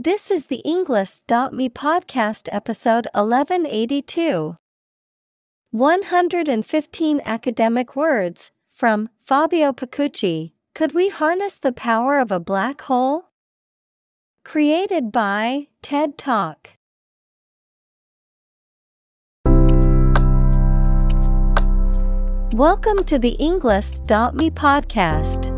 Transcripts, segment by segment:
This is the Englist.me podcast episode 1182. 115 academic words from Fabio Pacucci. Could we harness the power of a black hole? Created by TED Talk. Welcome to the Englist.me podcast.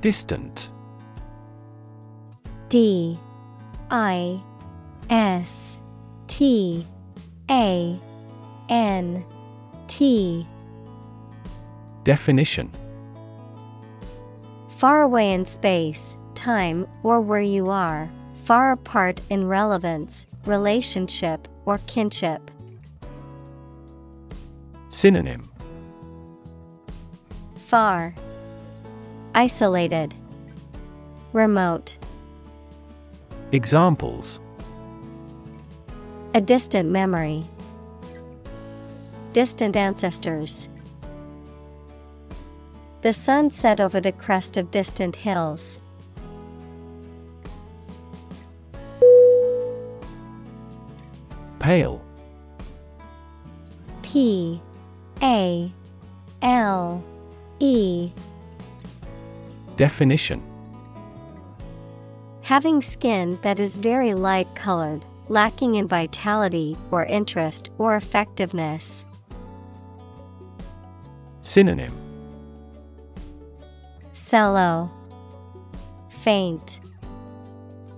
Distant. D I S T A N T. Definition. Far away in space, time, or where you are, far apart in relevance, relationship, or kinship. Synonym. Far, Isolated, Remote. Examples A distant memory. Distant ancestors. The sun set over the crest of distant hills. Pale. P A L E Definition Having skin that is very light colored, lacking in vitality or interest or effectiveness. Synonym Sallow, Faint,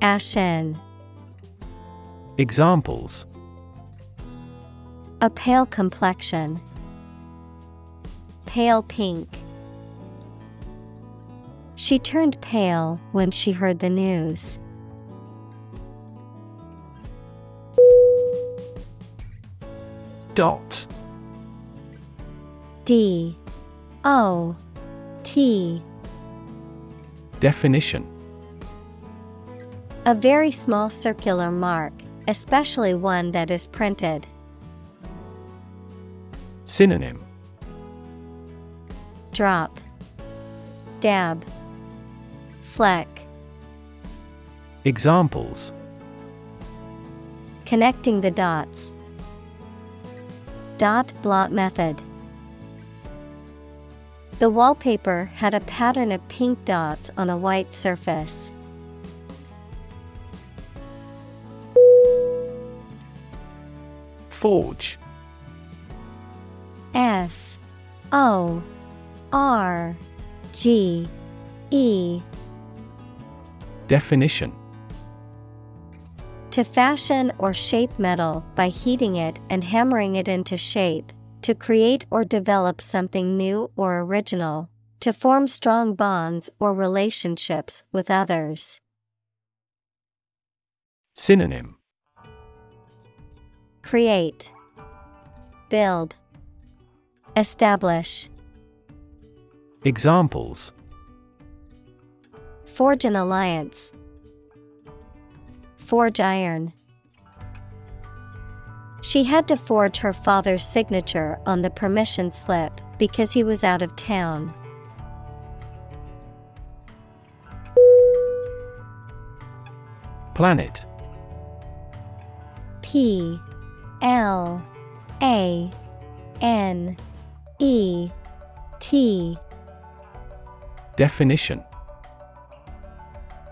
Ashen. Examples A pale complexion. Pale pink. She turned pale when she heard the news. Dot. D. O. T. Definition. A very small circular mark, especially one that is printed. Synonym. Drop, Dab, Fleck. Examples Connecting the dots. Dot blot method. The wallpaper had a pattern of pink dots on a white surface. Forge F O R G E Definition To fashion or shape metal by heating it and hammering it into shape, to create or develop something new or original, to form strong bonds or relationships with others. Synonym Create, Build, Establish. Examples Forge an alliance. Forge iron. She had to forge her father's signature on the permission slip because he was out of town. Planet P L A N E T Definition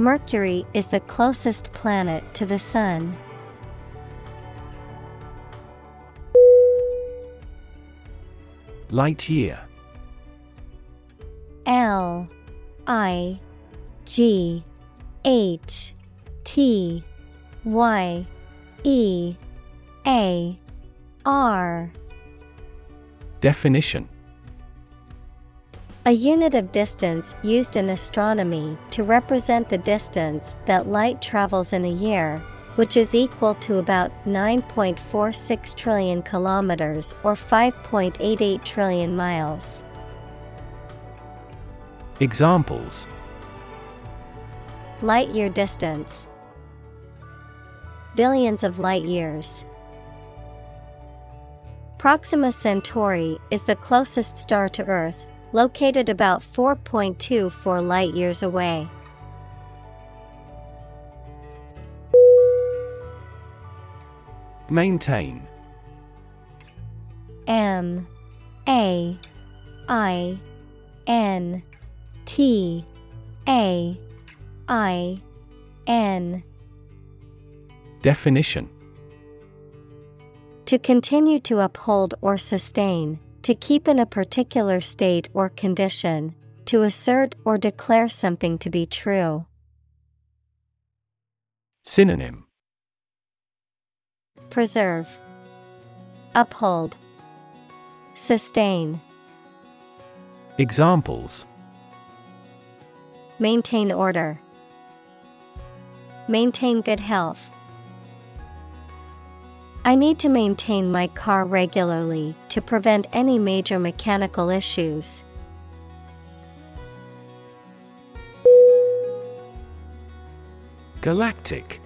Mercury is the closest planet to the Sun. Light year. L I G H T Y E A R. Definition A unit of distance used in astronomy to represent the distance that light travels in a year, which is equal to about 9.46 trillion kilometers or 5.88 trillion miles. Examples Light year distance. Billions of light years. Proxima Centauri is the closest star to Earth, located about 4.24 light years away. Maintain. M A I N T A I N. Definition. To continue to uphold or sustain, to keep in a particular state or condition, to assert or declare something to be true. Synonym Preserve, Uphold, Sustain. Examples Maintain order. Maintain good health. I need to maintain my car regularly to prevent any major mechanical issues. Galactic.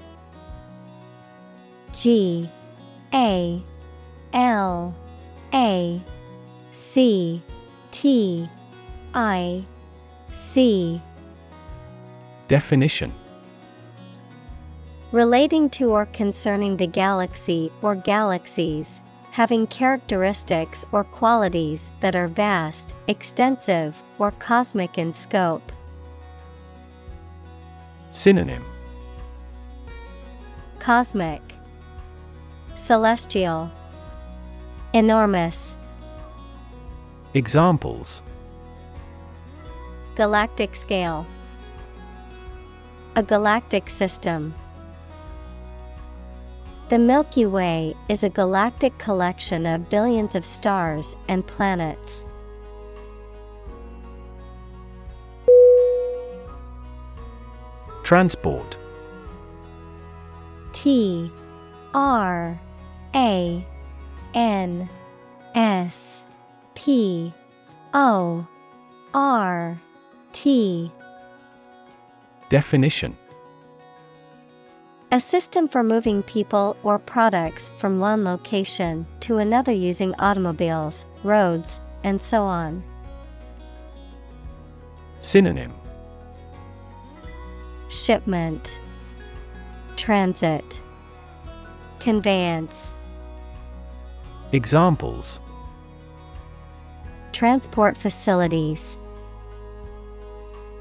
G A L A C T I C. Definition Relating to or concerning the galaxy or galaxies, having characteristics or qualities that are vast, extensive, or cosmic in scope. Synonym Cosmic, Celestial, Enormous. Examples Galactic scale. A galactic system. The Milky Way is a galactic collection of billions of stars and planets. Transport. T R A N S P O R T. Definition A system for moving people or products from one location to another using automobiles, roads, and so on. Synonym. Shipment, Transit, Conveyance, Examples. Transport facilities,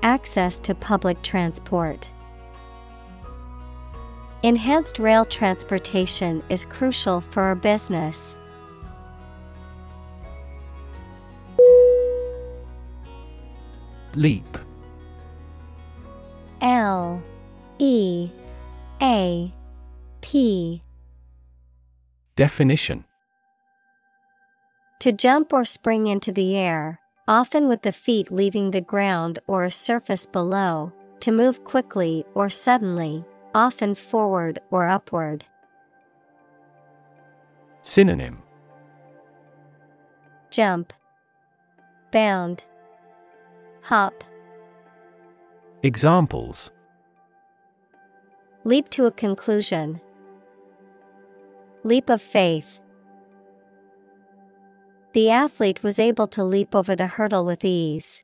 Access to public transport. Enhanced rail transportation is crucial for our business. Leap. L E A P. Definition. To jump or spring into the air, often with the feet leaving the ground or a surface below, to move quickly or suddenly, often forward or upward. Synonym Jump, Bound, Hop. Examples Leap to a conclusion. Leap of faith. The athlete was able to leap over the hurdle with ease.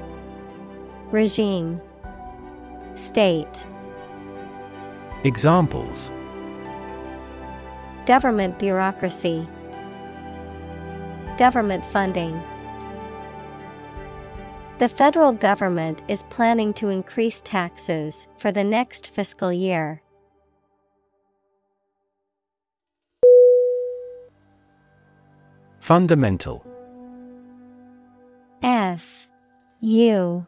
Regime. State. Examples. Government bureaucracy. Government funding. The federal government is planning to increase taxes for the next fiscal year. Fundamental. F U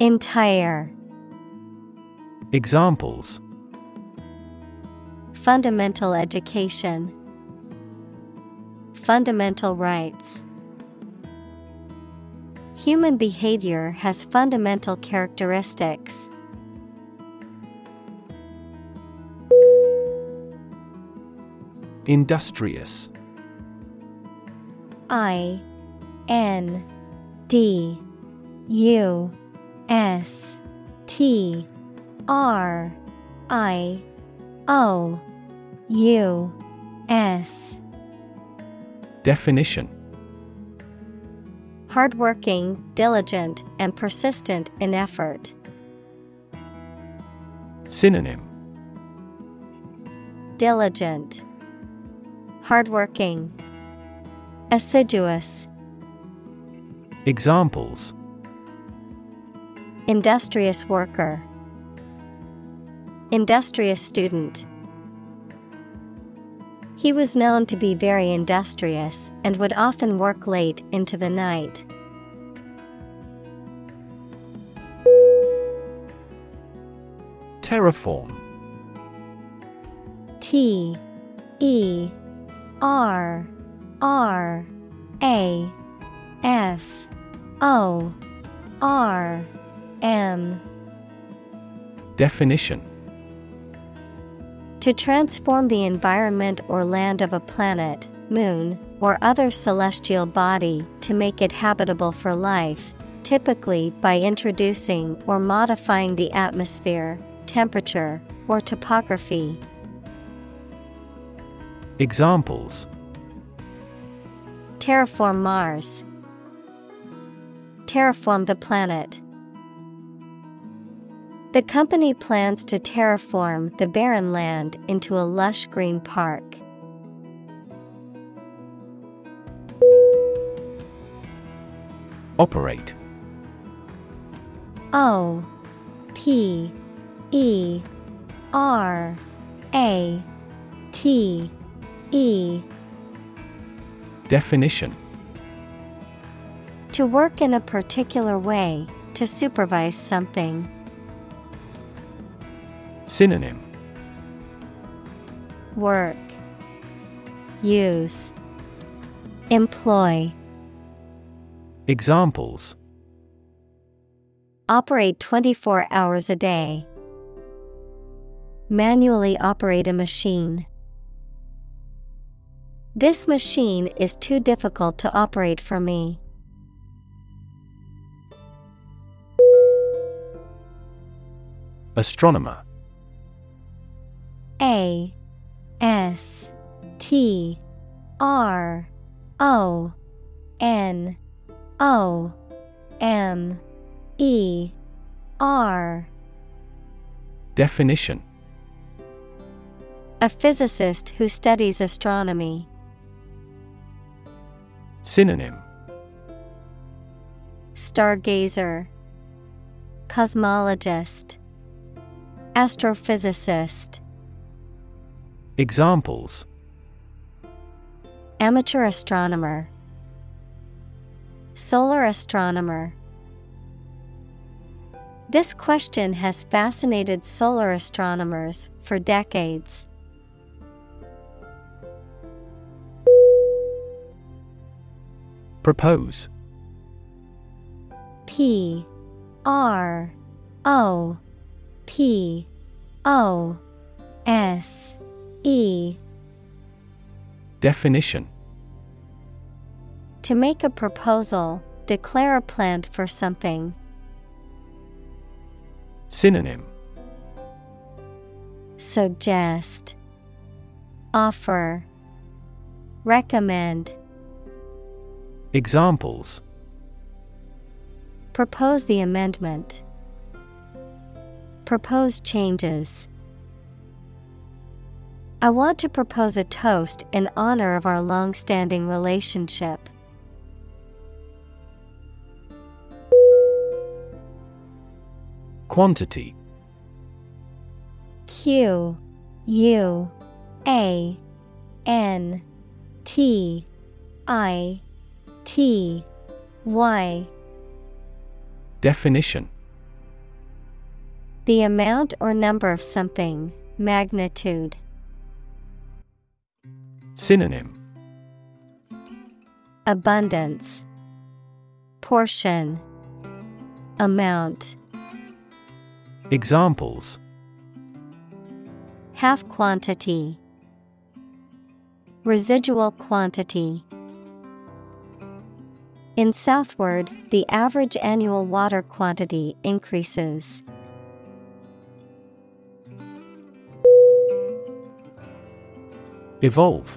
Entire. Examples. Fundamental education. Fundamental rights. Human behavior has fundamental characteristics. Industrious. I N D U S T R I O U S. Definition. Hardworking, diligent, and persistent in effort. Synonym. Diligent, Hardworking, Assiduous, Examples Industrious worker, Industrious student. He was known to be very industrious and would often work late into the night. Terraform T E R R A F O R M Definition To transform the environment or land of a planet, moon, or other celestial body to make it habitable for life, typically by introducing or modifying the atmosphere, temperature, or topography. Examples Terraform Mars. Terraform the planet. The company plans to terraform the barren land into a lush green park. Operate O P E R A T E Definition To work in a particular way, to supervise something. Synonym Work Use Employ Examples Operate 24 hours a day. Manually operate a machine. This machine is too difficult to operate for me. Astronomer A S T R O N O M E R Definition A physicist who studies astronomy. Synonym. Stargazer. Cosmologist. Astrophysicist Examples. Amateur astronomer. Solar astronomer. This question has fascinated solar astronomers for decades. Propose. P R O P O S E. Definition. To make a proposal, declare a plan for something. Synonym. Suggest. Offer. Recommend. Examples. Propose the amendment. Propose changes. I want to propose a toast in honor of our long standing relationship. Quantity Q U A N T I T Y Definition The amount or number of something, magnitude. Synonym. Abundance. Portion. Amount. Examples. Half quantity. Residual quantity. In southward, the average annual water quantity increases. Evolve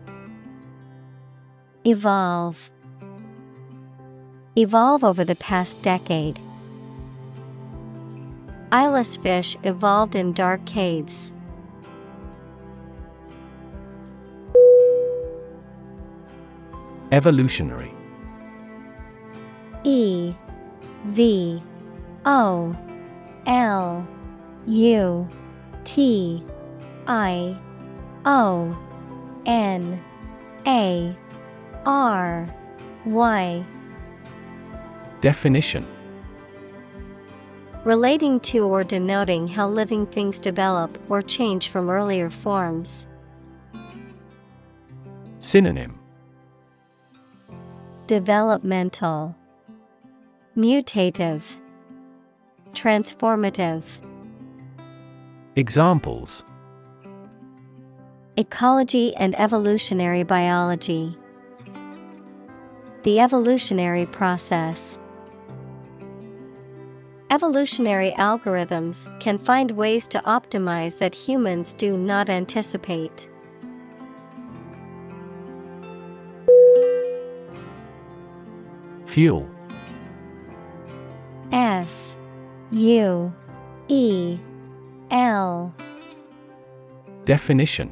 Evolve. Evolve over the past decade. Eyeless fish evolved in dark caves. Evolutionary E V O L U T I O N A R Y Definition Relating to or denoting how living things develop or change from earlier forms. Synonym Developmental, Mutative, Transformative. Examples Ecology and evolutionary biology. The evolutionary process. Evolutionary algorithms can find ways to optimize that humans do not anticipate. Fuel. F U E L Definition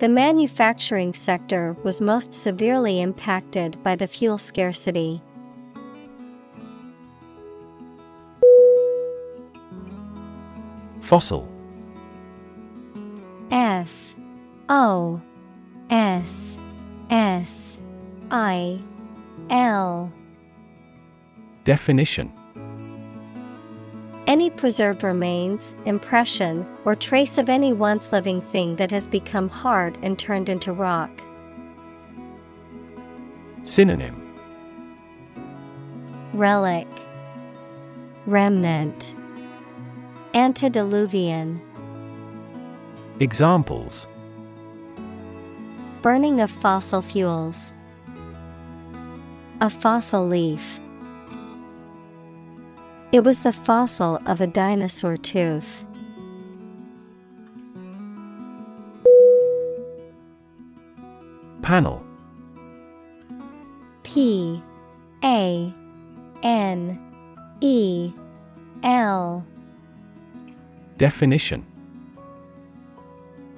the manufacturing sector was most severely impacted by the fuel scarcity. Fossil. F. O. S. S. I. L. Definition Any preserved remains, impression, or trace of any once living thing that has become hard and turned into rock. Synonym Relic Remnant Antediluvian Examples Burning of fossil fuels. A fossil leaf. It was the fossil of a dinosaur tooth. Panel. P A N E L. Definition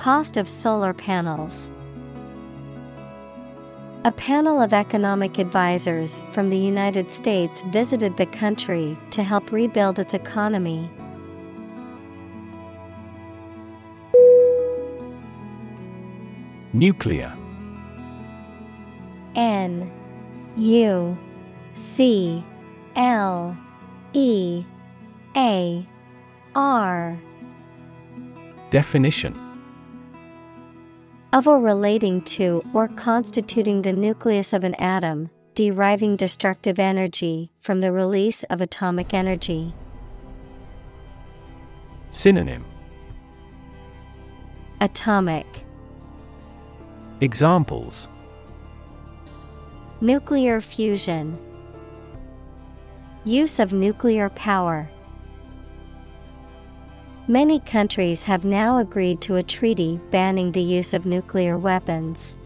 Cost of solar panels. A panel of economic advisors from the United States visited the country to help rebuild its economy. Nuclear N U C L E A R Definition of or relating to or constituting the nucleus of an atom, deriving destructive energy from the release of atomic energy. Synonym Atomic Examples Nuclear fusion Use of nuclear power. Many countries have now agreed to a treaty banning the use of nuclear weapons.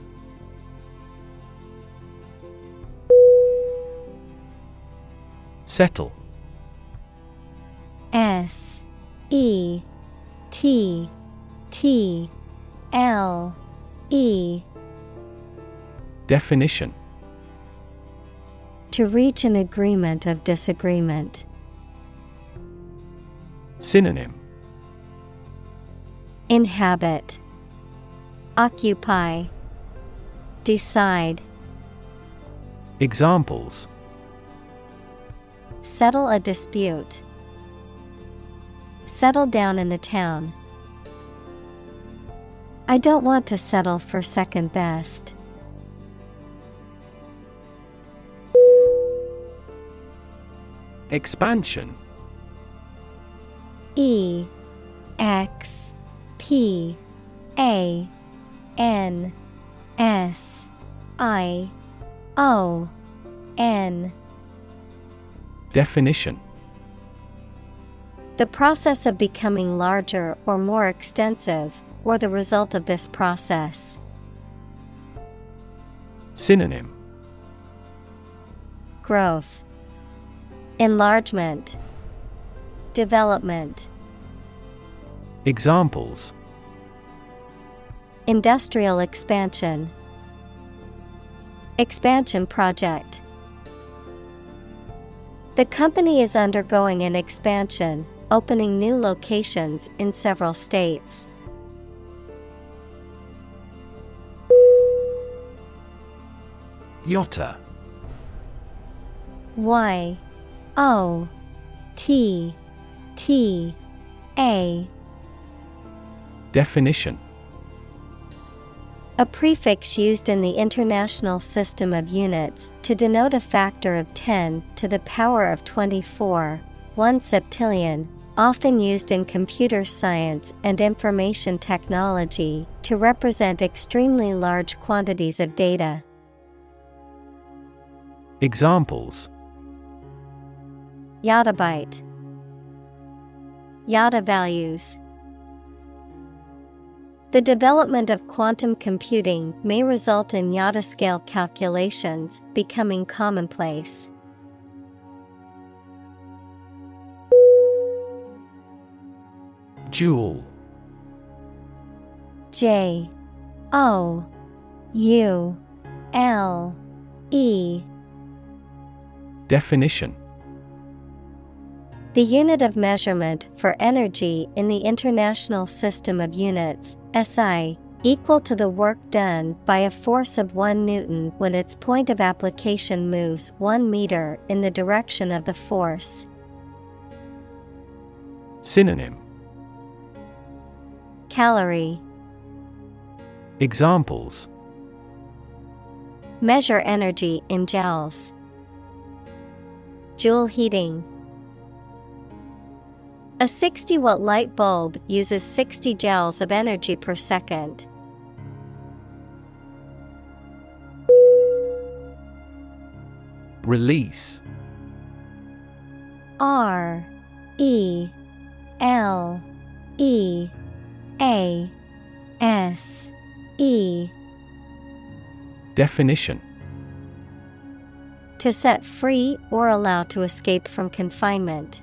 Settle S E T T L E Definition To reach an agreement of disagreement. Synonym Inhabit, Occupy, Decide. Examples Settle a dispute. Settle down in the town. I don't want to settle for second best. Expansion E X P A N S I O N. Definition. The process of becoming larger or more extensive, or the result of this process. Synonym. Growth, Enlargement, Development. Examples Industrial expansion, Expansion project. The company is undergoing an expansion, opening new locations in several states. Yotta Y O T T A Definition. A prefix used in the International System of Units to denote a factor of 10 to the power of 24, 1 septillion, often used in computer science and information technology to represent extremely large quantities of data. Examples. Yottabyte Yotta values The development of quantum computing may result in yotta-scale calculations becoming commonplace. Joule. J O U L E. Definition The unit of measurement for energy in the International System of Units, SI, equal to the work done by a force of 1 newton when its point of application moves 1 meter in the direction of the force. Synonym Calorie Examples Measure energy in joules. Joule heating. A 60 watt light bulb uses 60 joules of energy per second. Release R E L E A S E Definition To set free or allow to escape from confinement.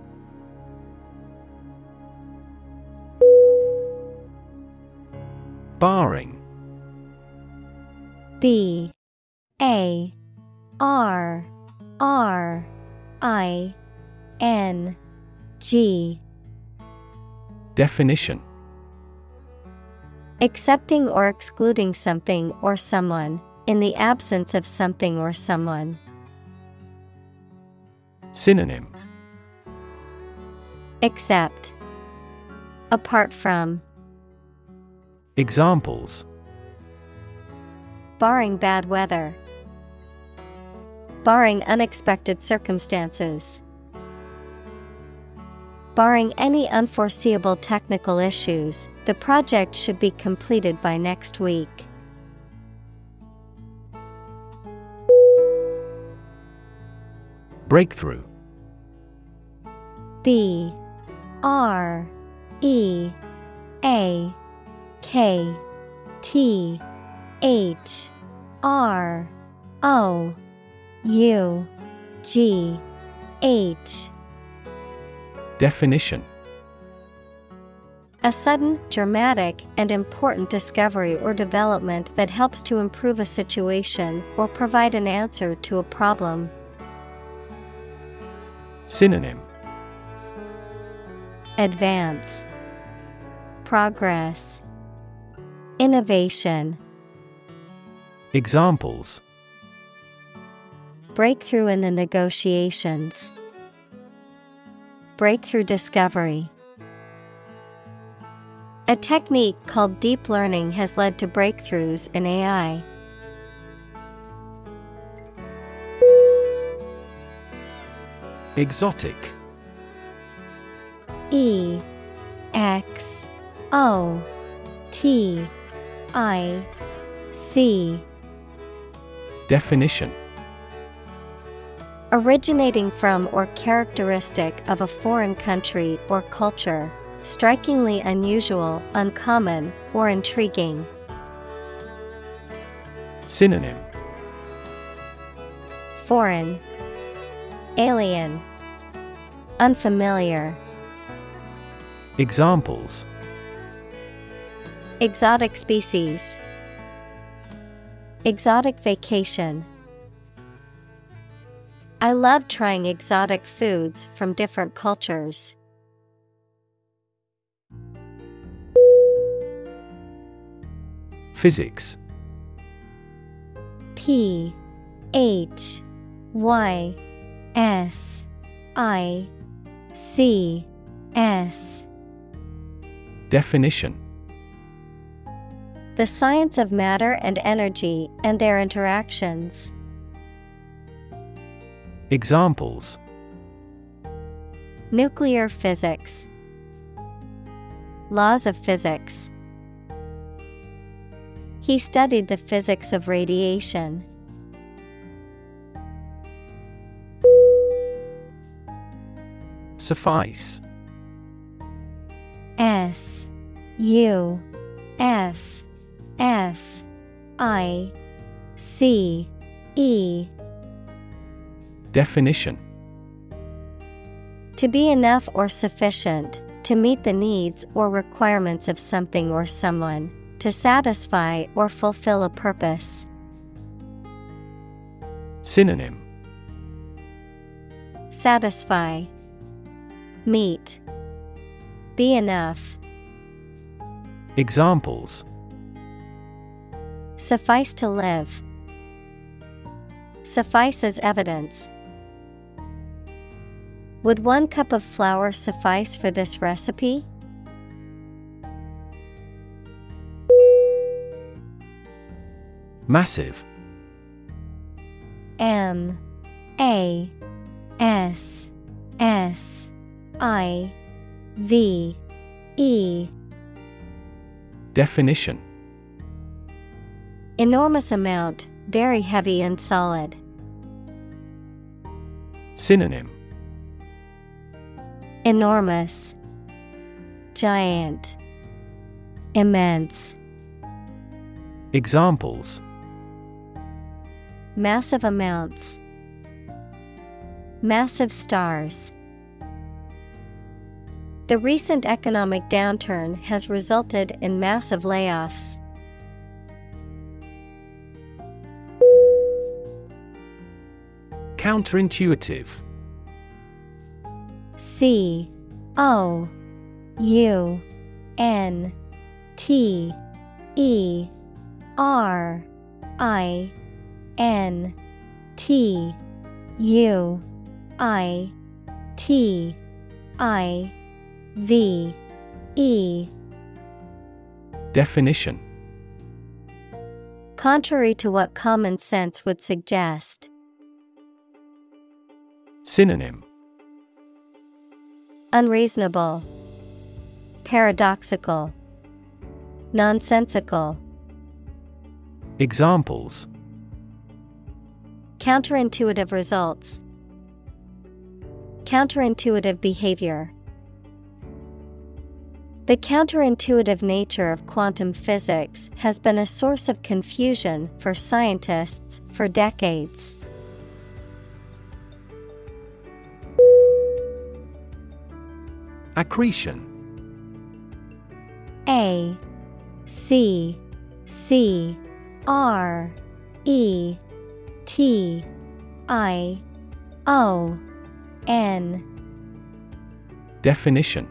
Barring B A R R I N G Definition Accepting or excluding something or someone, in the absence of something or someone. Synonym Except. Apart from. Examples Barring bad weather. Barring unexpected circumstances. Barring any unforeseeable technical issues, the project should be completed by next week. Breakthrough B R E A K T H R O U G H. Definition. A sudden, dramatic, and important discovery or development that helps to improve a situation or provide an answer to a problem. Synonym. Advance, Progress, Innovation. Examples Breakthrough in the negotiations. Breakthrough discovery. A technique called deep learning has led to breakthroughs in AI. Exotic E X O T I C. Definition Originating from or characteristic of a foreign country or culture, strikingly unusual, uncommon, or intriguing. Synonym Foreign, Alien, Unfamiliar. Examples Exotic species, Exotic vacation. I love trying exotic foods from different cultures. Physics P H Y S I C S Definition The science of matter and energy and their interactions. Examples Nuclear physics, Laws of physics. He studied the physics of radiation. Suffice S U F F I C E. Definition. To be enough or sufficient, to meet the needs or requirements of something or someone, to satisfy or fulfill a purpose. Synonym. Satisfy, Meet, Be enough. Examples Suffice to live. Suffice as evidence. Would one cup of flour suffice for this recipe? Massive. M. A. S. S. I. V. E. Definition Enormous amount, very heavy and solid. Synonym Enormous, Giant, Immense. Examples Massive amounts. Massive stars. The recent economic downturn has resulted in massive layoffs. Counterintuitive C O U N T E R I N T U I T I V E Definition Contrary to what common sense would suggest. Synonym Unreasonable, Paradoxical, Nonsensical. Examples Counterintuitive results, Counterintuitive behavior. The counterintuitive nature of quantum physics has been a source of confusion for scientists for decades. Accretion. A C C R E T I O N. Definition.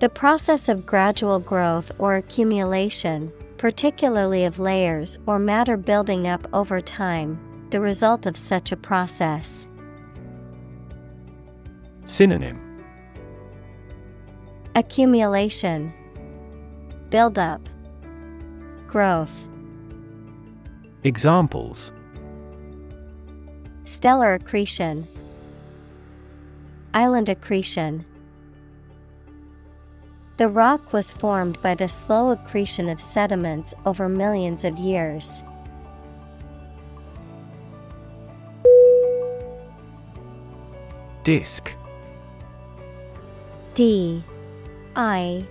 The process of gradual growth or accumulation, particularly of layers or matter building up over time, the result of such a process. Synonym Accumulation, Buildup, Growth. Examples Stellar accretion, Island accretion. The rock was formed by the slow accretion of sediments over millions of years. Disk D I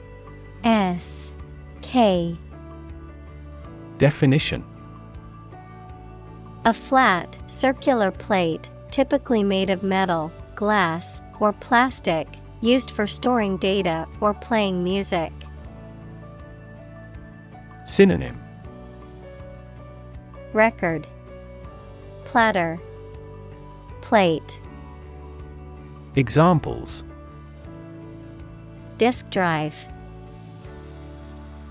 S K. Definition. A flat, circular plate, typically made of metal, glass, or plastic, used for storing data or playing music. Synonym. Record. Platter. Plate. Examples Disk drive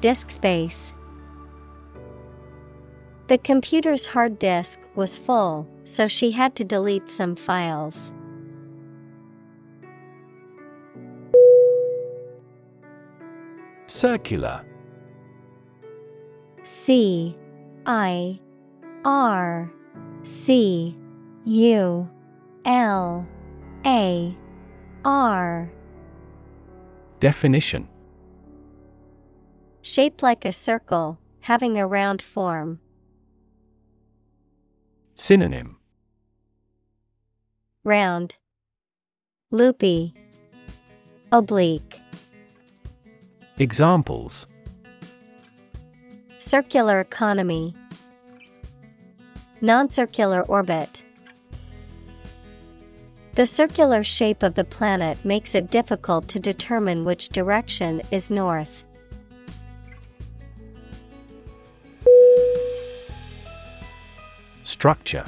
Disk space. The computer's hard disk was full, so she had to delete some files. Circular. C I R C U L A R Definition. Shaped like a circle, having a round form. Synonym. Round. Loopy. Oblique. Examples. Circular economy. Non-circular orbit The circular shape of the planet makes it difficult to determine which direction is north. Structure.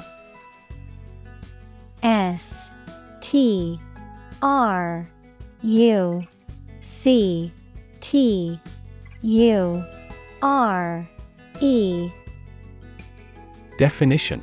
S T R U C T U R E. Definition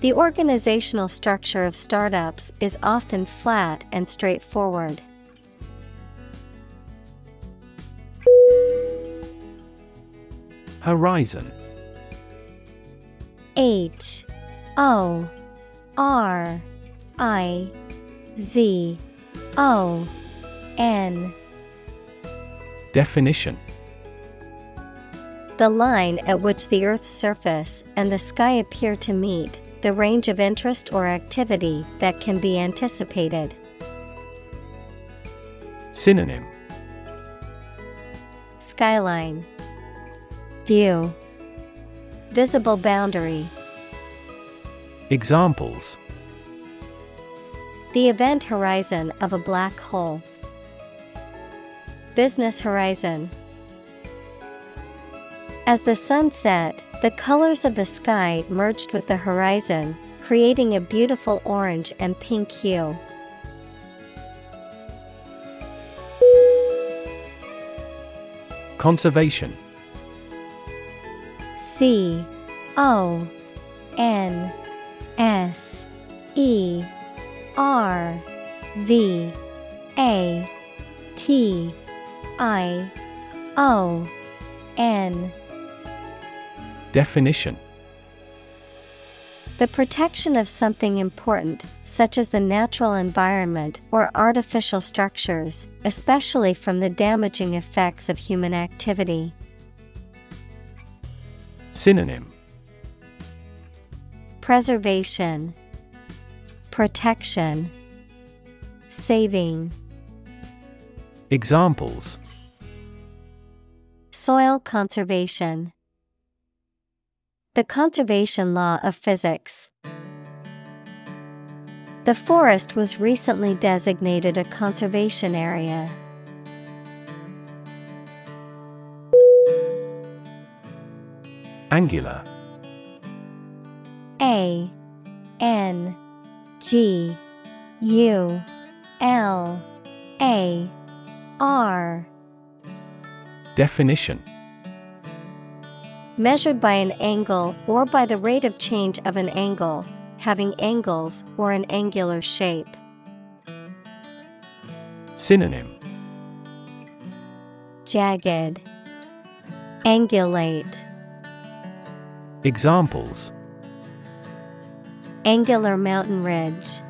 The organizational structure of startups is often flat and straightforward. Horizon. H. O. R. I. Z. O. N. Definition. The line at which the Earth's surface and the sky appear to meet, the range of interest or activity that can be anticipated. Synonym Skyline View Visible boundary. Examples The event horizon of a black hole. Business horizon. As the sun set, the colors of the sky merged with the horizon, creating a beautiful orange and pink hue. Conservation C O N S E R V A T I O N Definition The protection of something important, such as the natural environment or artificial structures, especially from the damaging effects of human activity. Synonym Preservation, Protection, Saving. Examples Soil conservation. The conservation law of physics. The forest was recently designated a conservation area. Angular A N G U L A R Definition Measured by an angle or by the rate of change of an angle, having angles or an angular shape. Synonym. Jagged, Angulate, Examples. Angular mountain ridge,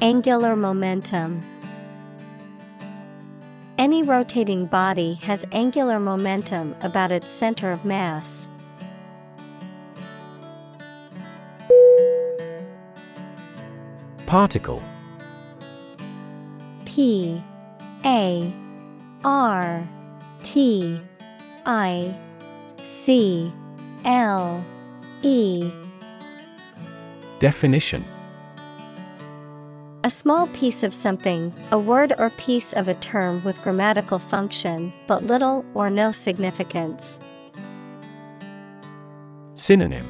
Angular momentum. Any rotating body has angular momentum about its center of mass. Particle. P A R T I C L E. Definition A small piece of something, a word or piece of a term with grammatical function, but little or no significance. Synonym.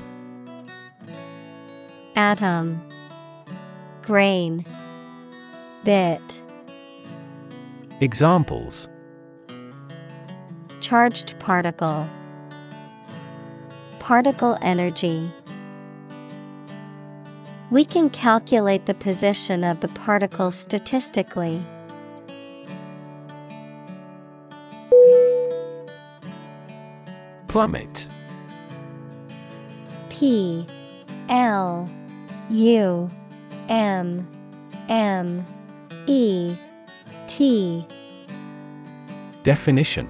Atom. Grain. Bit. Examples. Charged particle. Particle energy We can calculate the position of the particle statistically. Plummet P L U M M E T Definition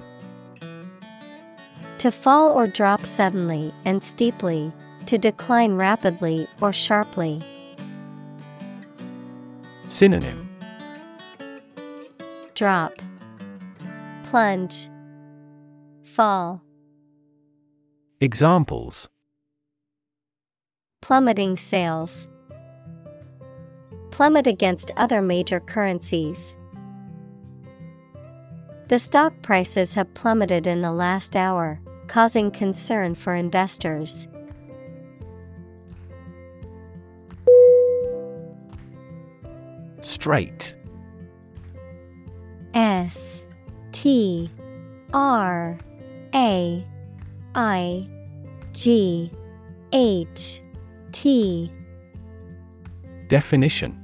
To fall or drop suddenly and steeply, to decline rapidly or sharply. Synonym Drop, Plunge, Fall. Examples Plummeting sales. Plummet against other major currencies. The stock prices have plummeted in the last hour, causing concern for investors. Straight. S T R A I G H T. Definition.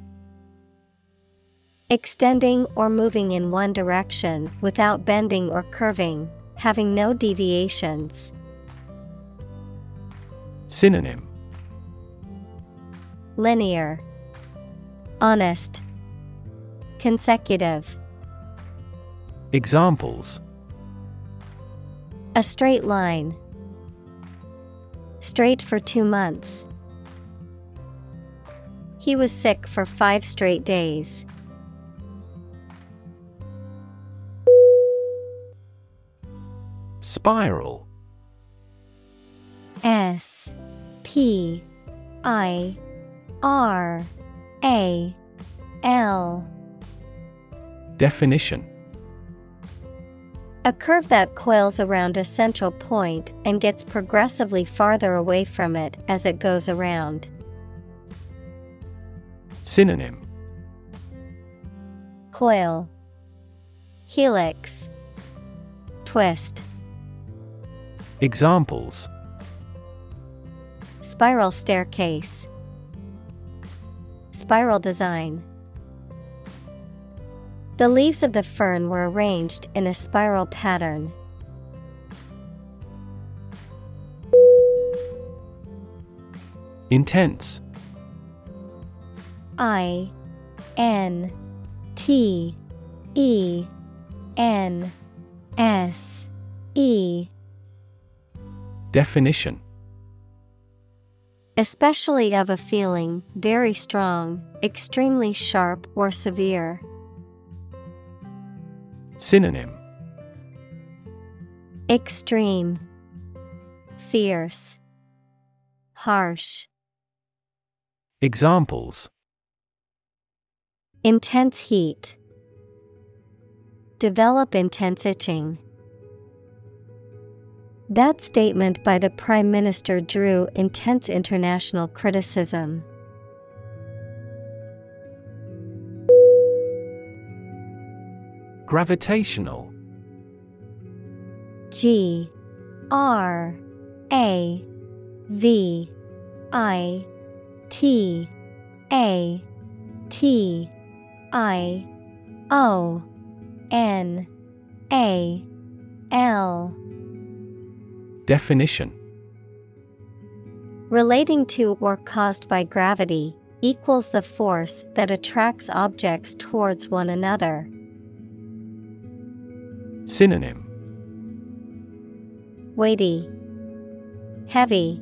Extending or moving in one direction without bending or curving, having no deviations. Synonym. Linear, Honest, Consecutive. Examples A straight line. Straight for two months. He was sick for five straight days. Spiral S P I R A L Definition. A curve that coils around a central point and gets progressively farther away from it as it goes around. Synonym. Coil. Helix. Twist. Examples. Spiral staircase. Spiral design The leaves of the fern were arranged in a spiral pattern. Intense I N T E N S E Definition Especially of a feeling, very strong, extremely sharp or severe. Synonym Extreme, Fierce, Harsh. Examples Intense heat. Develop intense itching. That statement by the Prime Minister drew intense international criticism. Gravitational. G R A V I T A T I O N A L. Definition. Relating to or caused by gravity equals the force that attracts objects towards one another. Synonym Weighty, Heavy,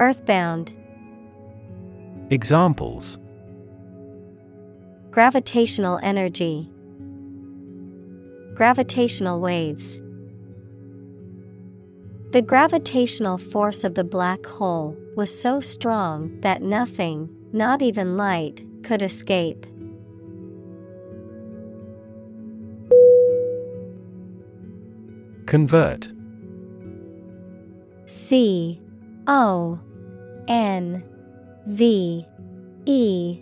Earthbound. Examples Gravitational energy, Gravitational waves. The gravitational force of the black hole was so strong that nothing, not even light, could escape. Convert. C O N V E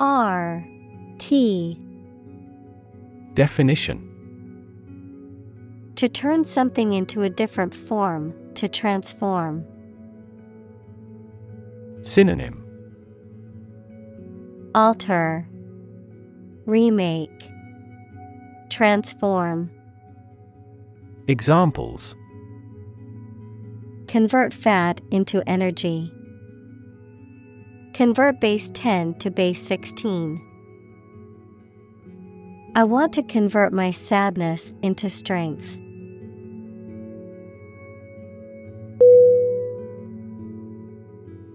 R T. Definition. To turn something into a different form, to transform. Synonym. Alter, Remake, Transform. Examples Convert fat into energy. Convert base 10 to base 16. I want to convert my sadness into strength.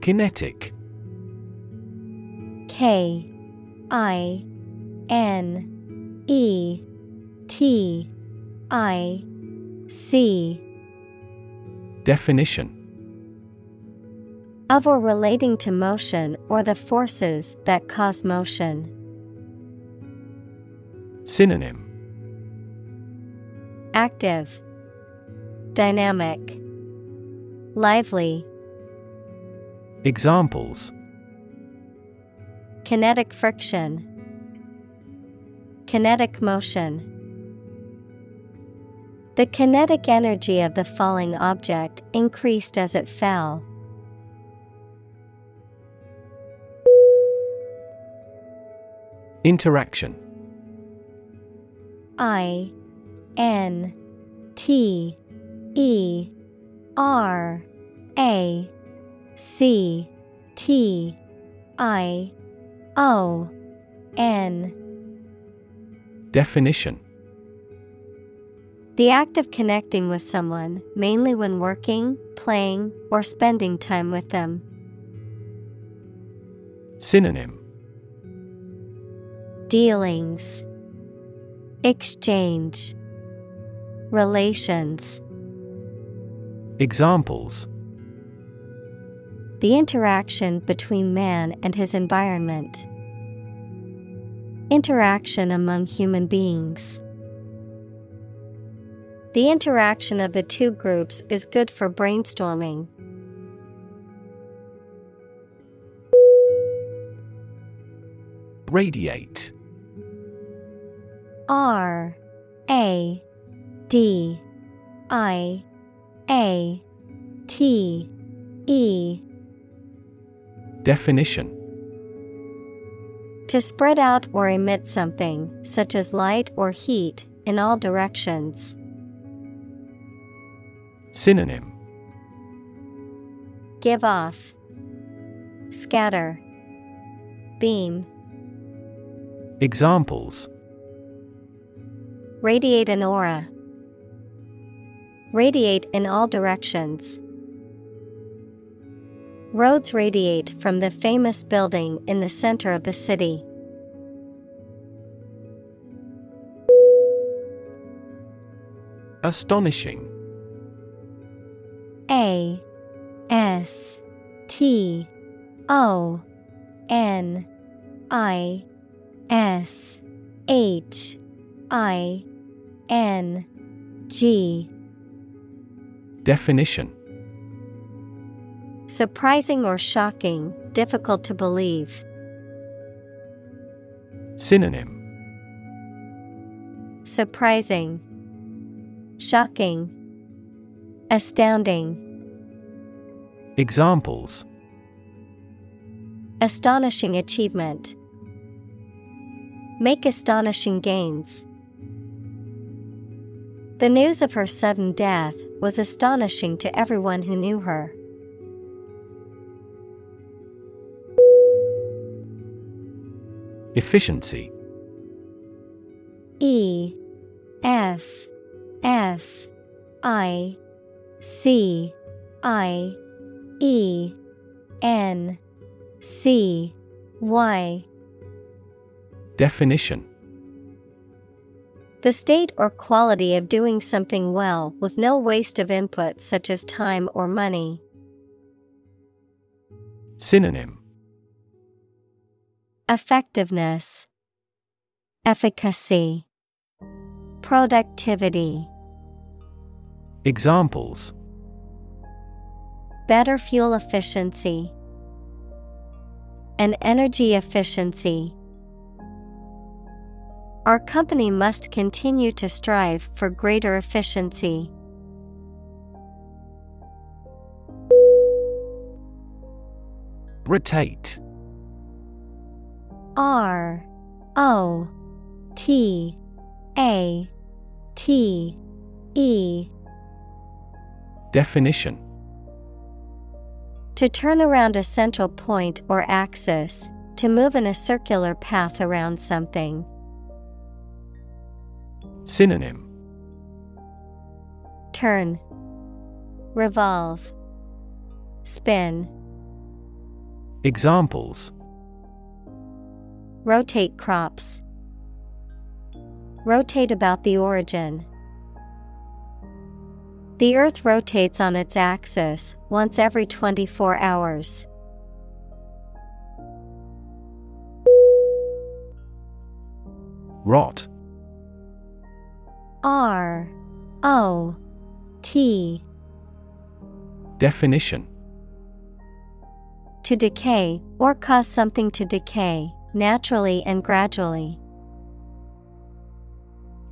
Kinetic K I N E T I C. Definition. Of or relating to motion or the forces that cause motion. Synonym. Active, Dynamic, Lively, Examples. Kinetic friction, Kinetic motion. The kinetic energy of the falling object increased as it fell. Interaction. I N T E R A C T I O N. Definition The act of connecting with someone, mainly when working, playing, or spending time with them. Synonym Dealings, Exchange, Relations. Examples The interaction between man and his environment. Interaction among human beings. The interaction of the two groups is good for brainstorming. Radiate R A D I A T E Definition To spread out or emit something, such as light or heat, in all directions. Synonym Give off, Scatter, Beam, Examples Radiate an aura. Radiate in all directions. Roads radiate from the famous building in the center of the city. Astonishing A S T O N I S H I N G. Definition. Surprising or shocking, difficult to believe. Synonym. Surprising, Shocking, Astounding. Examples Astonishing achievement. Make astonishing gains. The news of her sudden death was astonishing to everyone who knew her. Efficiency E F F I C I E N C Y. Definition. The state or quality of doing something well with no waste of input such as time or money. Synonym. Effectiveness, Efficacy, Productivity. Examples Better fuel efficiency, and energy efficiency. Our company must continue to strive for greater efficiency. Rotate R O T A T E Definition To turn around a central point or axis, to move in a circular path around something. Synonym Turn, Revolve, Spin. Examples Rotate crops. Rotate about the origin. The Earth rotates on its axis once every 24 hours. Rot R O T Definition To decay, or cause something to decay, naturally and gradually.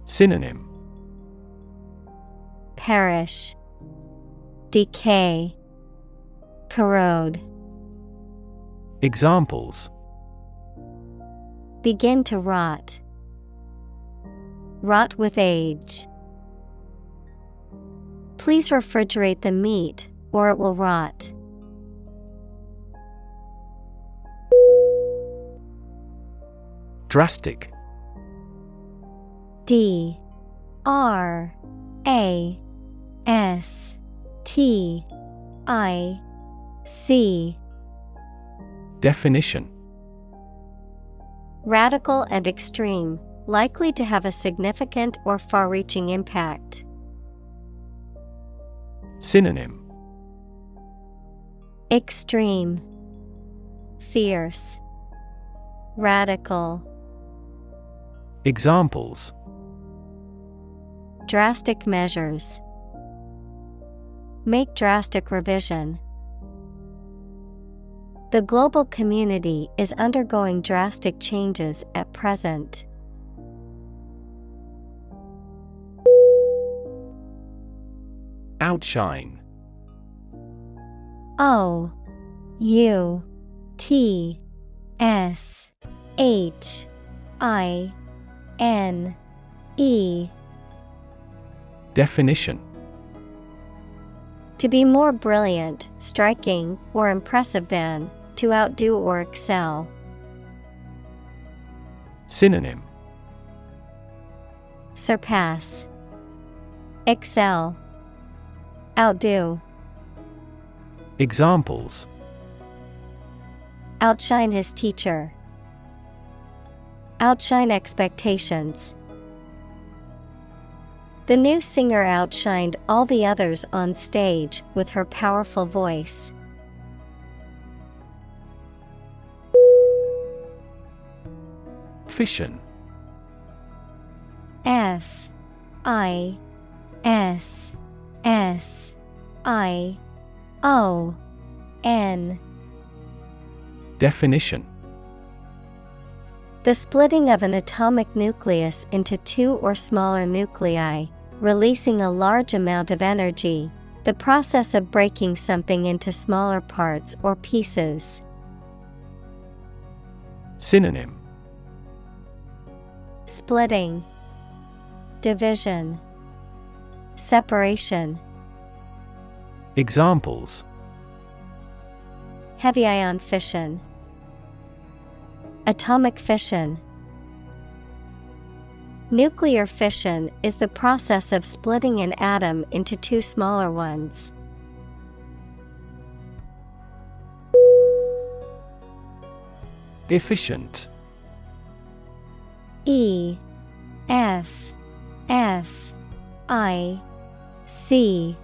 Synonym Perish, Decay, Corrode. Examples Begin to rot. Rot with age. Please refrigerate the meat or it will rot. Drastic D R A S T I C Definition Radical and extreme, likely to have a significant or far reaching impact. Synonym Extreme, Fierce, Radical. Examples Drastic measures. Make drastic revision. The global community is undergoing drastic changes at present. Outshine O U T S H I N E Definition To be more brilliant, striking, or impressive than, to outdo or excel. Synonym Surpass, Excel, Outdo, Examples Outshine his teacher. Outshine expectations. The new singer outshined all the others on stage with her powerful voice. Fission. F I S S I O N. Definition. The splitting of an atomic nucleus into two or smaller nuclei, releasing a large amount of energy, the process of breaking something into smaller parts or pieces. Synonym Splitting, Division, Separation. Examples Heavy ion fission, Atomic fission. Nuclear fission is the process of splitting an atom into two smaller ones. Efficient. E F F I C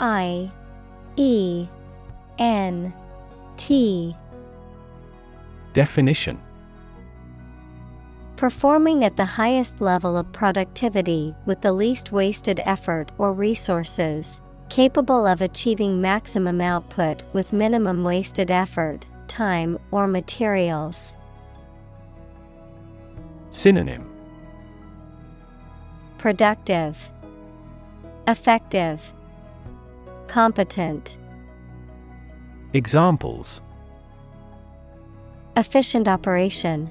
I E N T. Definition Performing at the highest level of productivity with the least wasted effort or resources, capable of achieving maximum output with minimum wasted effort, time, or materials. Synonym Productive, Effective, Competent. Examples Efficient operation.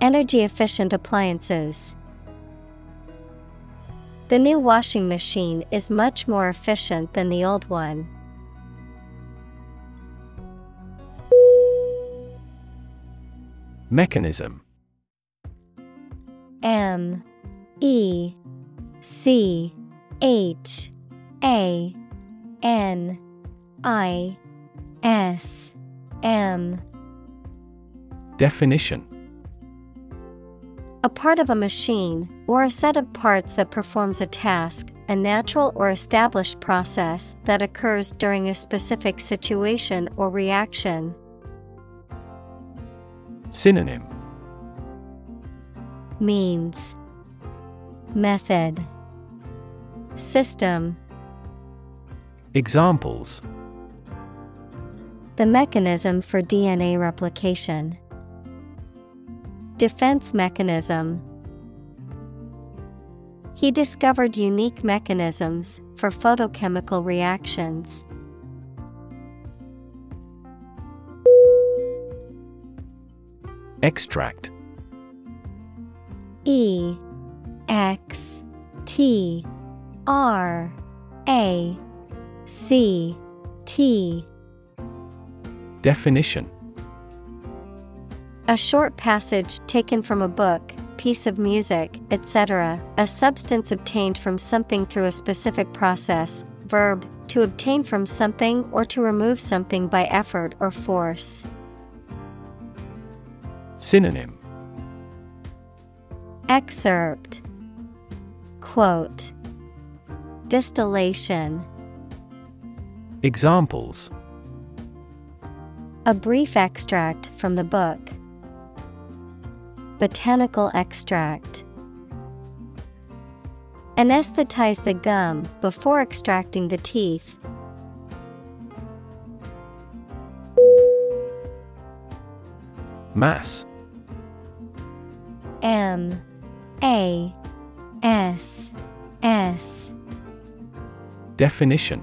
Energy efficient appliances. The new washing machine is much more efficient than the old one. Mechanism M E C H A N I S M Definition A part of a machine, or a set of parts that performs a task, a natural or established process that occurs during a specific situation or reaction. Synonym. Means. Method. System. Examples. The mechanism for DNA replication. Defense mechanism. He discovered unique mechanisms for photochemical reactions. Extract E X T R A C T Definition A short passage taken from a book, piece of music, etc., a substance obtained from something through a specific process, verb, to obtain from something or to remove something by effort or force. Synonym Excerpt Quote Distillation Examples A brief extract from the book. Botanical extract. Anesthetize the gum before extracting the teeth. Mass. M. A. S. S. Definition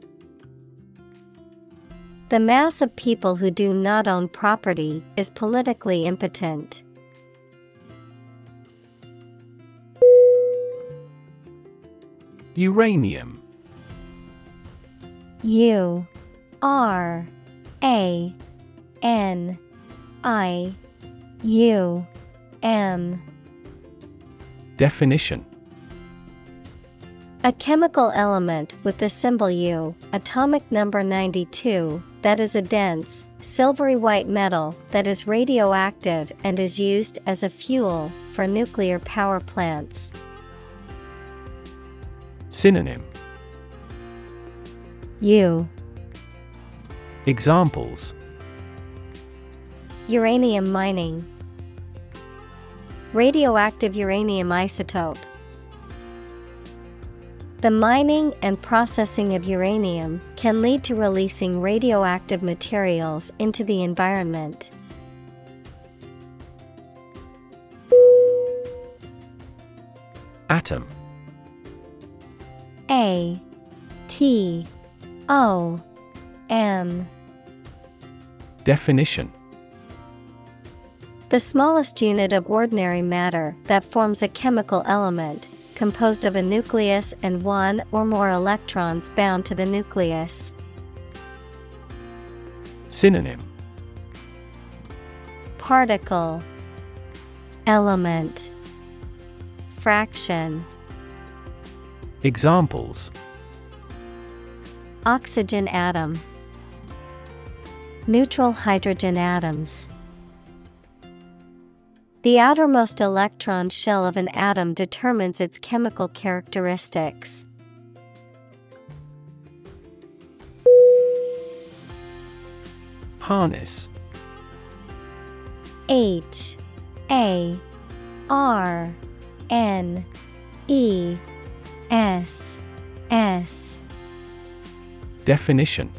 The mass of people who do not own property is politically impotent. Uranium. U R A N I U M. Definition. A chemical element with the symbol U, atomic number 92, that is a dense, silvery white metal that is radioactive and is used as a fuel for nuclear power plants. Synonym. U Examples. Uranium mining. Radioactive uranium isotope the mining and processing of uranium can lead to releasing radioactive materials into the environment. Atom. A T O M. Definition. The smallest unit of ordinary matter that forms a chemical element composed of a nucleus and one or more electrons bound to the nucleus. Synonym. Particle. Element. Fraction. Examples. Oxygen atom. Neutral hydrogen atoms the outermost electron shell of an atom determines its chemical characteristics. Harness. H A R N E S S. Definition.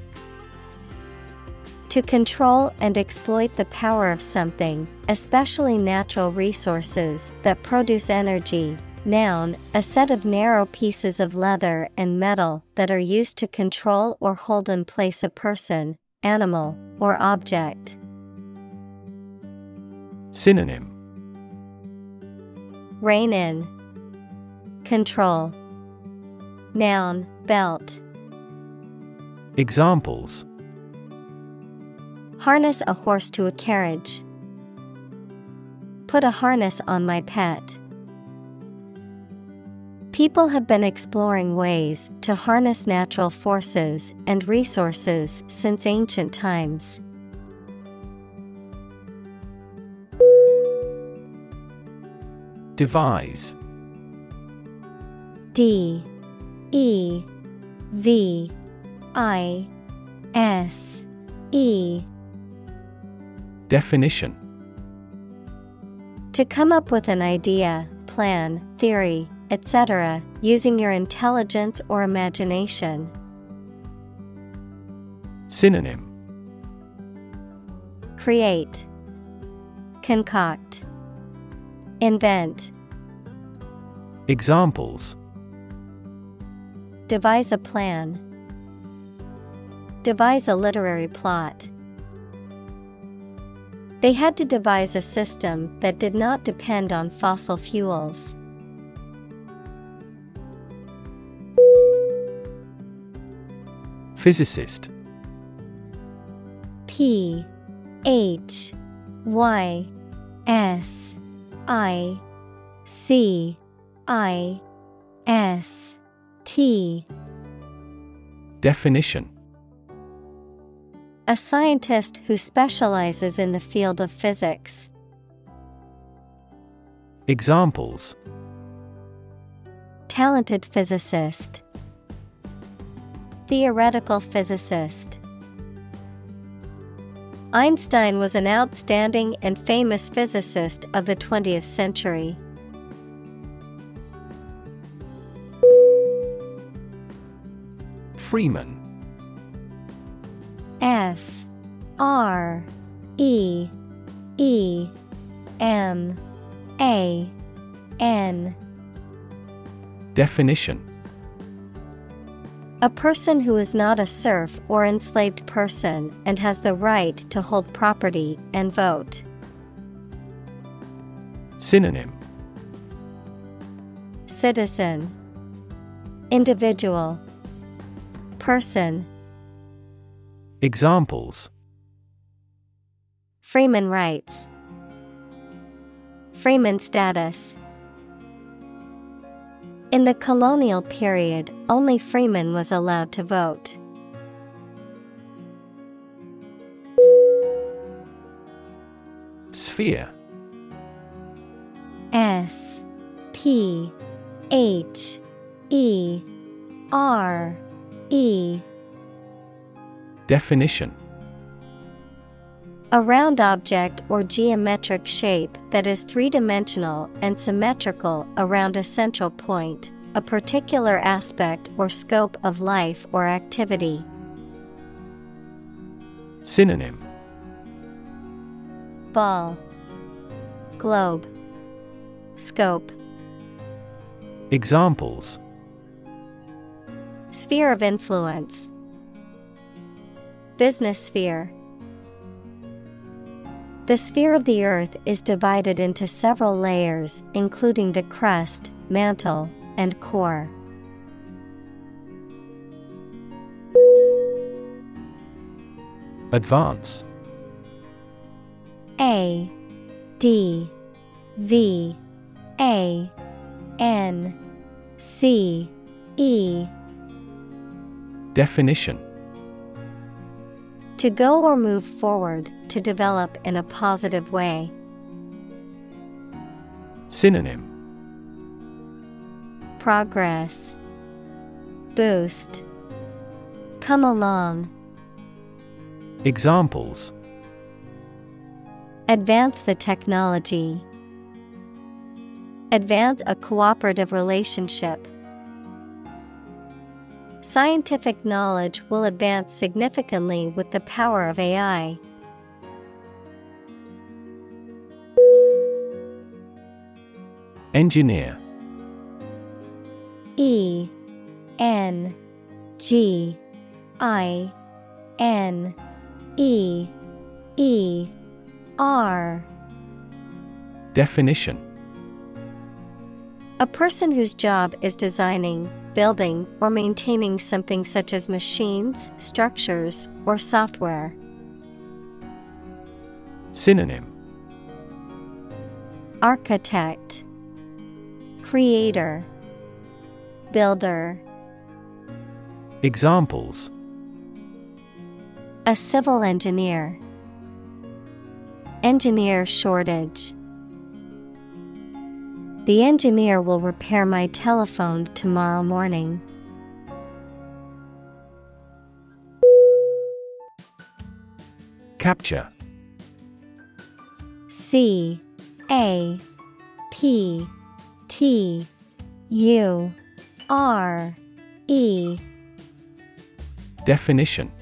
To control and exploit the power of something, especially natural resources that produce energy. Noun, a set of narrow pieces of leather and metal that are used to control or hold in place a person, animal, or object. Synonym Rein in, Control. Noun, belt. Examples Harness a horse to a carriage. Put a harness on my pet. People have been exploring ways to harness natural forces and resources since ancient times. Devise. D. E. V. I. S. E. Definition To come up with an idea, plan, theory, etc., using your intelligence or imagination. Synonym Create, Concoct, Invent. Examples Devise a plan. Devise a literary plot. They had to devise a system that did not depend on fossil fuels. Physicist. P H Y S I C I S T. Definition A scientist who specializes in the field of physics. Examples Talented physicist. Theoretical physicist. Einstein was an outstanding and famous physicist of the 20th century. Freeman F R E E M A N. Definition. A person who is not a serf or enslaved person and has the right to hold property and vote. Synonym. Citizen. Individual. Person Examples. Freeman rights Freeman status. In the colonial period, only freeman was allowed to vote. Sphere. S. P. H. E. R. E Definition. A round object or geometric shape that is three dimensional and symmetrical around a central point, a particular aspect or scope of life or activity. Synonym. Ball, Globe, Scope. Examples. Sphere of influence, Business sphere. The sphere of the Earth is divided into several layers, including the crust, mantle, and core. Advance A D V A N C E Definition To go or move forward, to develop in a positive way. Synonym Progress Boost Come along. Examples Advance the technology. Advance a cooperative relationship. Scientific knowledge will advance significantly with the power of AI. Engineer. E N G I N E E R. Definition. A person whose job is designing, building, or maintaining something such as machines, structures, or software. Synonym. Architect. Creator. Builder. Examples. A civil engineer. Engineer shortage The engineer will repair my telephone tomorrow morning. Capture C A P T U R E Definition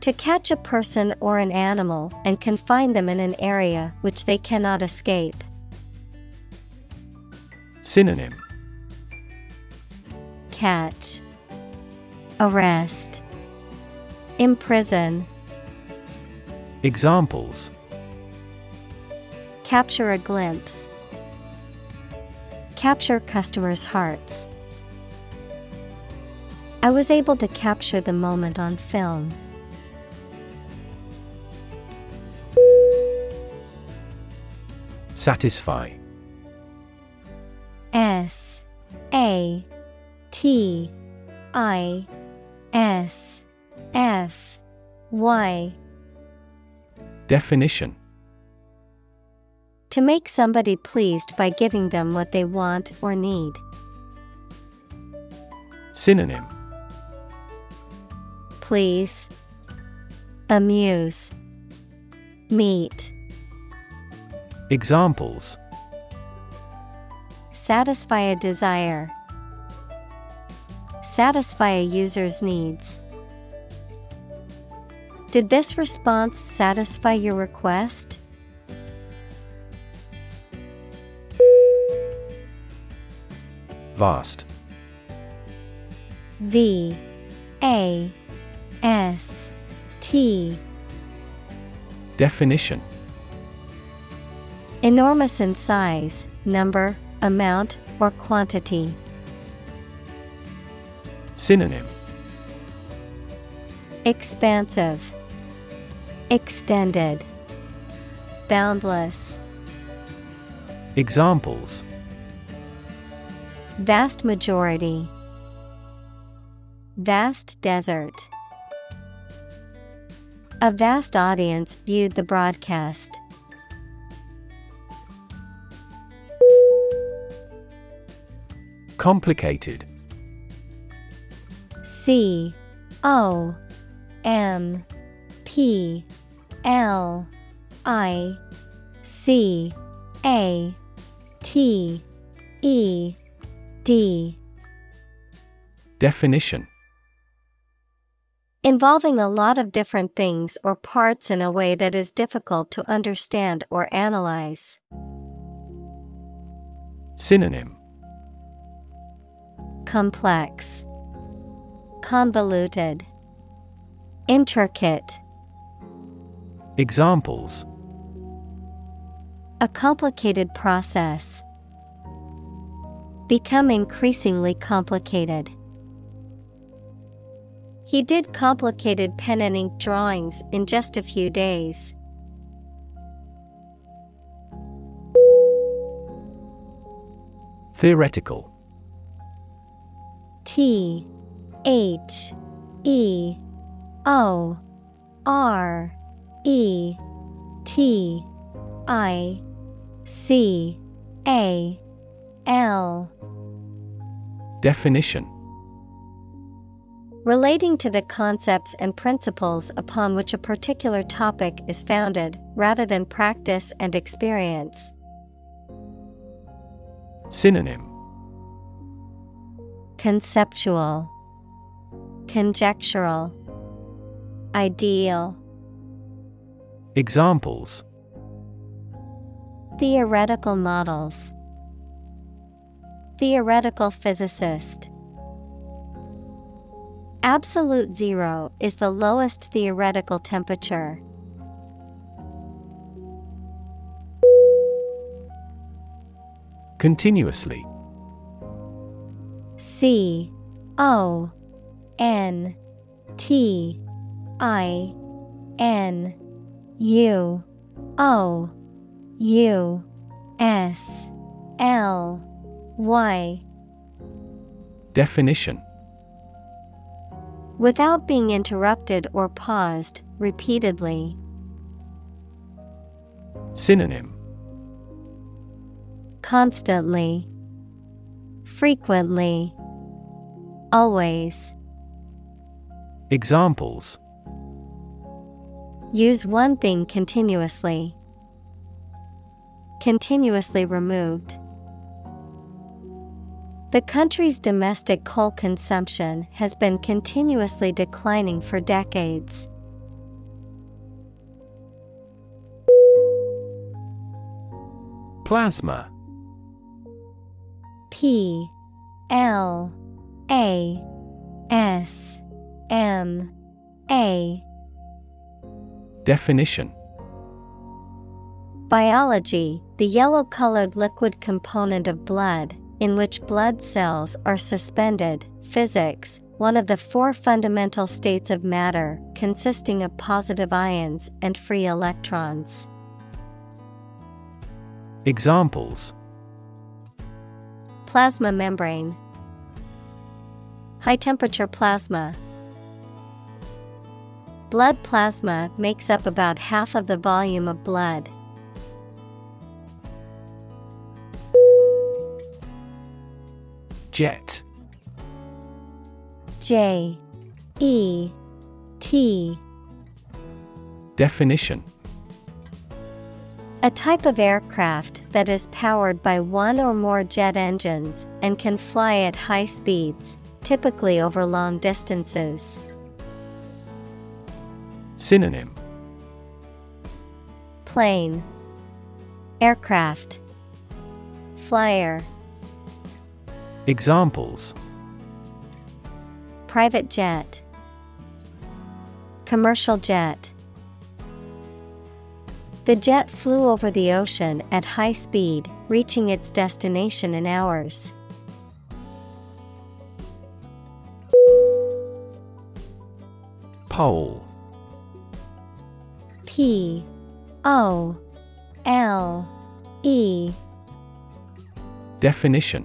To catch a person or an animal and confine them in an area which they cannot escape. Synonym Catch Arrest Imprison Examples Capture a glimpse. Capture customers' hearts. I was able to capture the moment on film. Satisfy S A T I S F Y Definition To make somebody pleased by giving them what they want or need. Synonym Please. Amuse. Meet. Examples Satisfy a desire. Satisfy a user's needs. Did this response satisfy your request? Vast V A S T Definition Enormous in size, number, amount, or quantity. Synonym Expansive, Extended, Boundless. Examples Vast majority. Vast desert. A vast audience viewed the broadcast. Complicated. C O M P L I C A T E D Definition Involving a lot of different things or parts in a way that is difficult to understand or analyze. Synonym Complex, Convoluted, Intricate. Examples A complicated process. Become increasingly complicated. He did complicated pen and ink drawings in just a few days. Theoretical T H E O R E T I C A L Definition Relating to the concepts and principles upon which a particular topic is founded, rather than practice and experience. Synonym Conceptual, Conjectural, Ideal. Examples Theoretical models, Theoretical physicist. Absolute zero is the lowest theoretical temperature. Continuously C O N T I N U O U S L Y. Definition. Without being interrupted or paused repeatedly. Synonym. Constantly, Frequently, Always. Examples Use one thing continuously. Continuously removed. The country's domestic coal consumption has been continuously declining for decades. Plasma P L A S M A Definition Biology The yellow colored liquid component of blood, in which blood cells are suspended. Physics One of the four fundamental states of matter, consisting of positive ions and free electrons. Examples Plasma membrane, High temperature plasma. Blood plasma makes up about half of the volume of blood. Jet J E T Definition A type of aircraft that is powered by one or more jet engines and can fly at high speeds, typically over long distances. Synonym. Plane. Aircraft. Flyer. Examples. Private jet. Commercial jet The jet flew over the ocean at high speed, reaching its destination in hours. Pole. P O L E. Definition.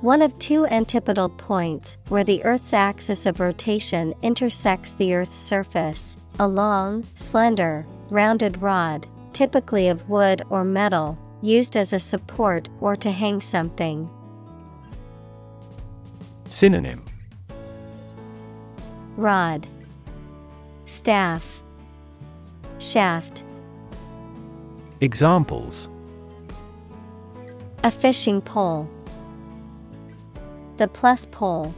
One of two antipodal points where the Earth's axis of rotation intersects the Earth's surface, a long, slender, rounded rod, typically of wood or metal, used as a support or to hang something. Synonym Rod, Staff, Shaft. Examples A fishing pole. The plus pole.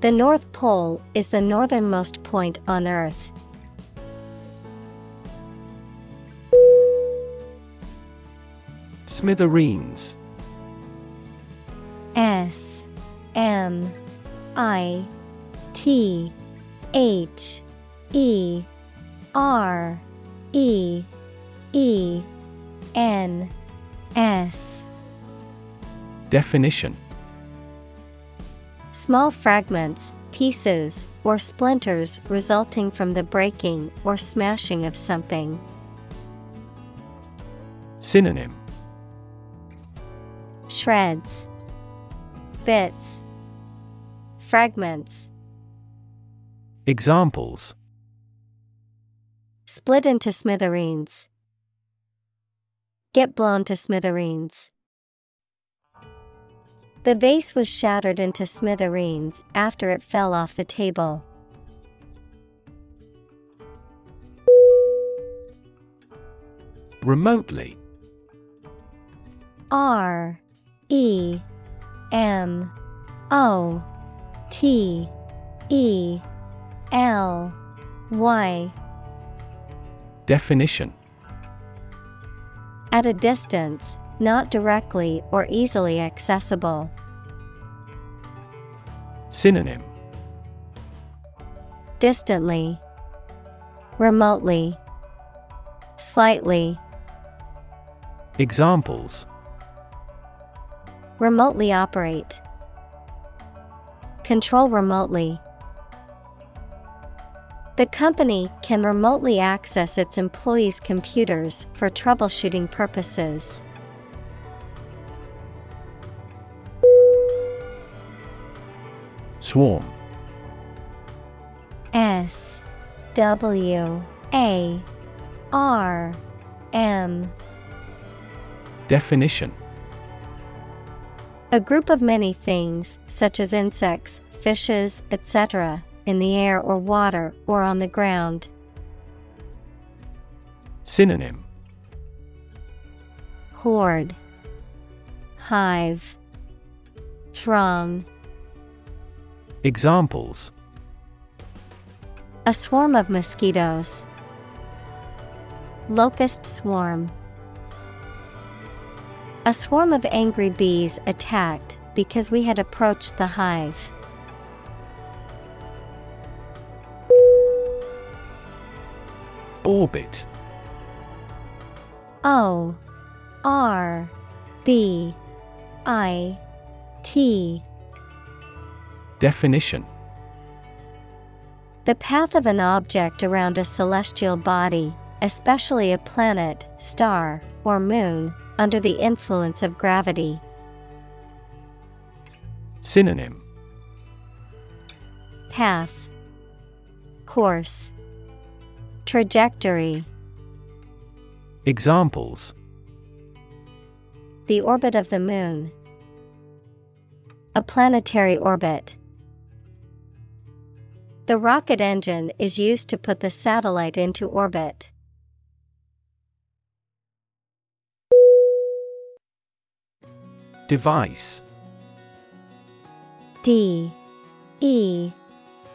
The North Pole is the northernmost point on Earth. Smithereens. S M I T H E R E E N S. Definition Small fragments, pieces, or splinters resulting from the breaking or smashing of something. Synonym Shreds, Bits, Fragments. Examples Split into smithereens. Get blown to smithereens. The vase was shattered into smithereens after it fell off the table. Remotely. R E M O T E L Y. Definition. At a distance, not directly or easily accessible. Synonym Distantly, remotely, slightly. Examples Remotely operate. Control remotely. The company can remotely access its employees' computers for troubleshooting purposes. Swarm S W A R M Definition A group of many things, such as insects, fishes, etc., in the air or water or on the ground. Synonym Horde, Hive, Throng. Examples A swarm of mosquitoes. Locust swarm. A swarm of angry bees attacked because we had approached the hive. Orbit O R B I T Definition The path of an object around a celestial body, especially a planet, star, or moon, under the influence of gravity. Synonym Path, Course, Trajectory. Examples The orbit of the moon. A planetary orbit. The rocket engine is used to put the satellite into orbit. Device. D E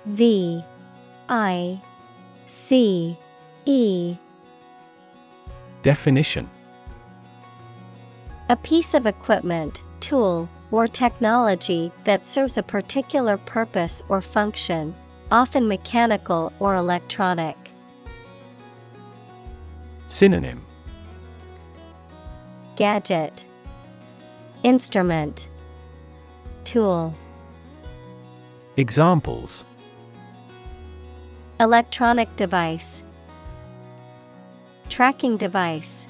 V I C E. Definition. A piece of equipment, tool, or technology that serves a particular purpose or function, often mechanical or electronic. Synonym Gadget, Instrument, Tool. Examples Electronic device, Tracking device.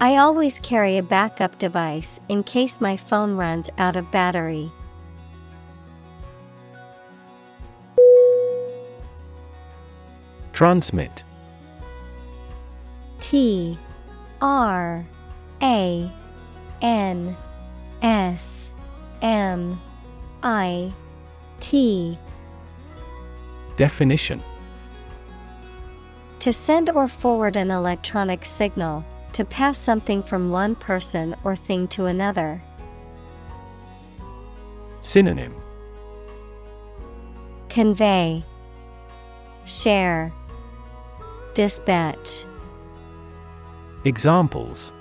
I always carry a backup device in case my phone runs out of battery. Transmit. T R A N S M I T. Definition. To send or forward an electronic signal, to pass something from one person or thing to another. Synonym. Convey, Share, Dispatch. Examples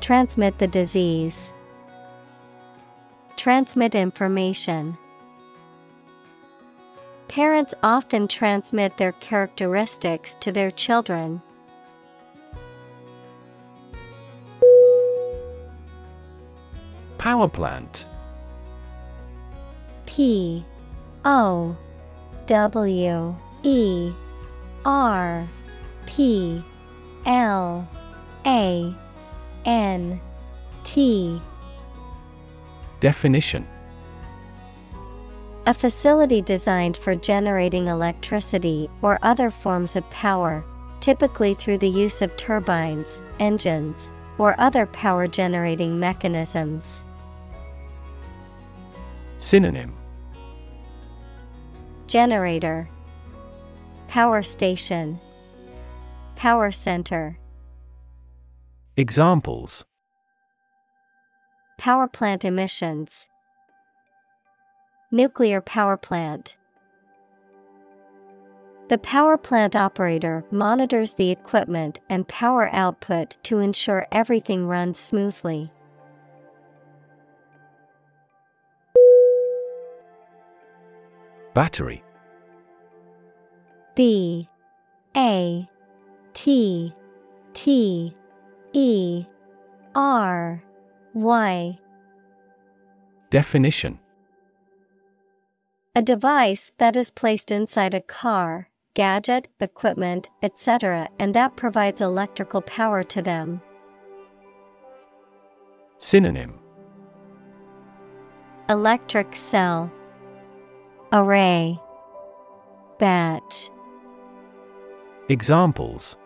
Transmit the disease. Transmit information. Parents often transmit their characteristics to their children. Power plant. P O W E R P L A N T. Definition. A facility designed for generating electricity or other forms of power, typically through the use of turbines, engines, or other power generating mechanisms. Synonym. Generator Power station Power center. Examples. Power plant emissions. Nuclear power plant. The power plant operator monitors the equipment and power output to ensure everything runs smoothly. Battery B A T T E R Y Definition A device that is placed inside a car, gadget, equipment, etc., and that provides electrical power to them. Synonym Electric cell, Array, Batch. Examples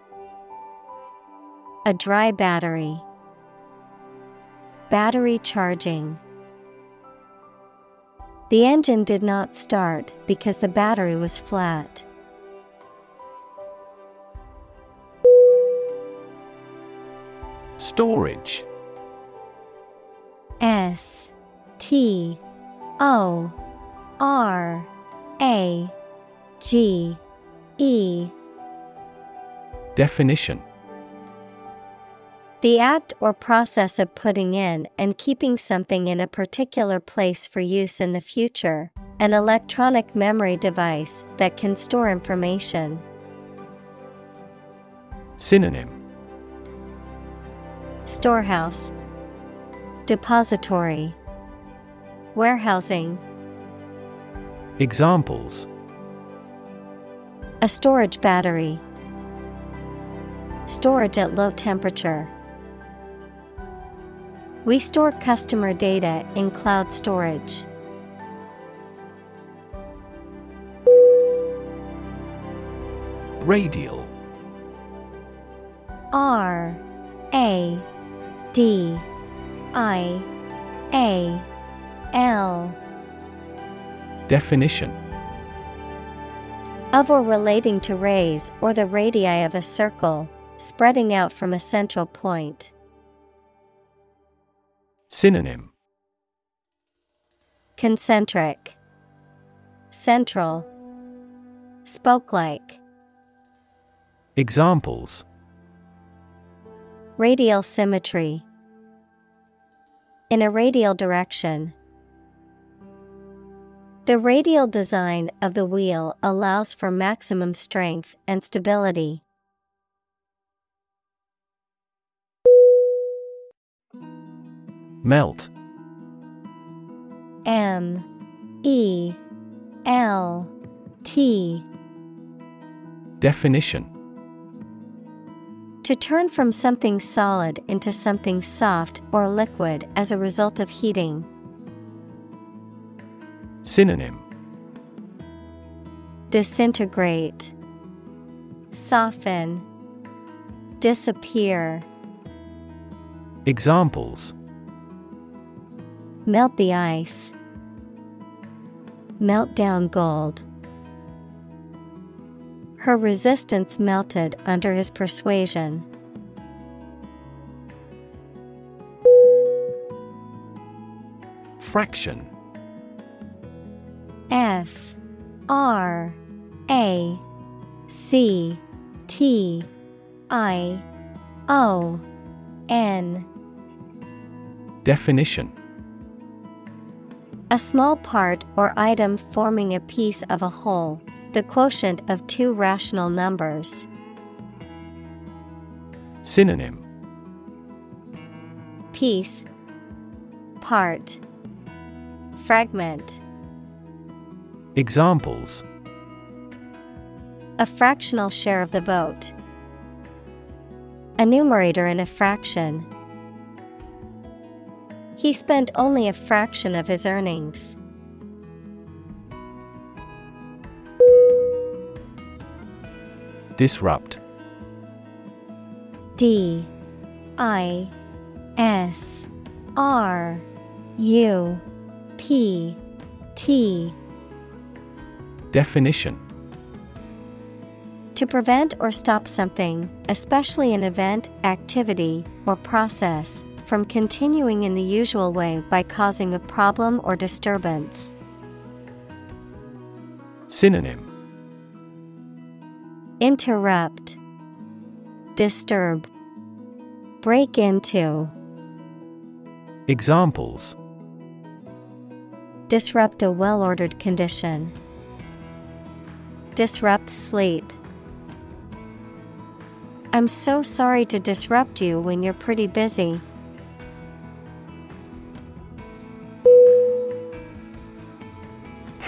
A dry battery. Battery charging. The engine did not start because the battery was flat. Storage S T O R A G E Definition. The act or process of putting in and keeping something in a particular place for use in the future, an electronic memory device that can store information. Synonym. Storehouse, Depository, Warehousing, Examples. A storage battery, Storage at low temperature. We store customer data in cloud storage. Radial R A D I A L Definition of or relating to rays or the radii of a circle, spreading out from a central point. Synonym Concentric, Central, Spoke like, Examples Radial symmetry. In a radial direction. The radial design of the wheel allows for maximum strength and stability. Melt. M E L T. Definition. To turn from something solid into something soft or liquid as a result of heating. Synonym. Disintegrate, Soften, Disappear. Examples Melt the ice. Melt down gold. Her resistance melted under his persuasion. Fraction. F. R. A. C. T. I. O. N. Definition A small part or item forming a piece of a whole, the quotient of two rational numbers. Synonym Piece Part Fragment Examples A fractional share of the vote. A numerator in a fraction. He spent only a fraction of his earnings. Disrupt. D I S R U P T. Definition. To prevent or stop something, especially an event, activity, or process, from continuing in the usual way by causing a problem or disturbance. Synonym Interrupt, Disturb, Break into, Examples Disrupt a well ordered condition. Disrupt sleep. I'm so sorry to disrupt you when you're pretty busy.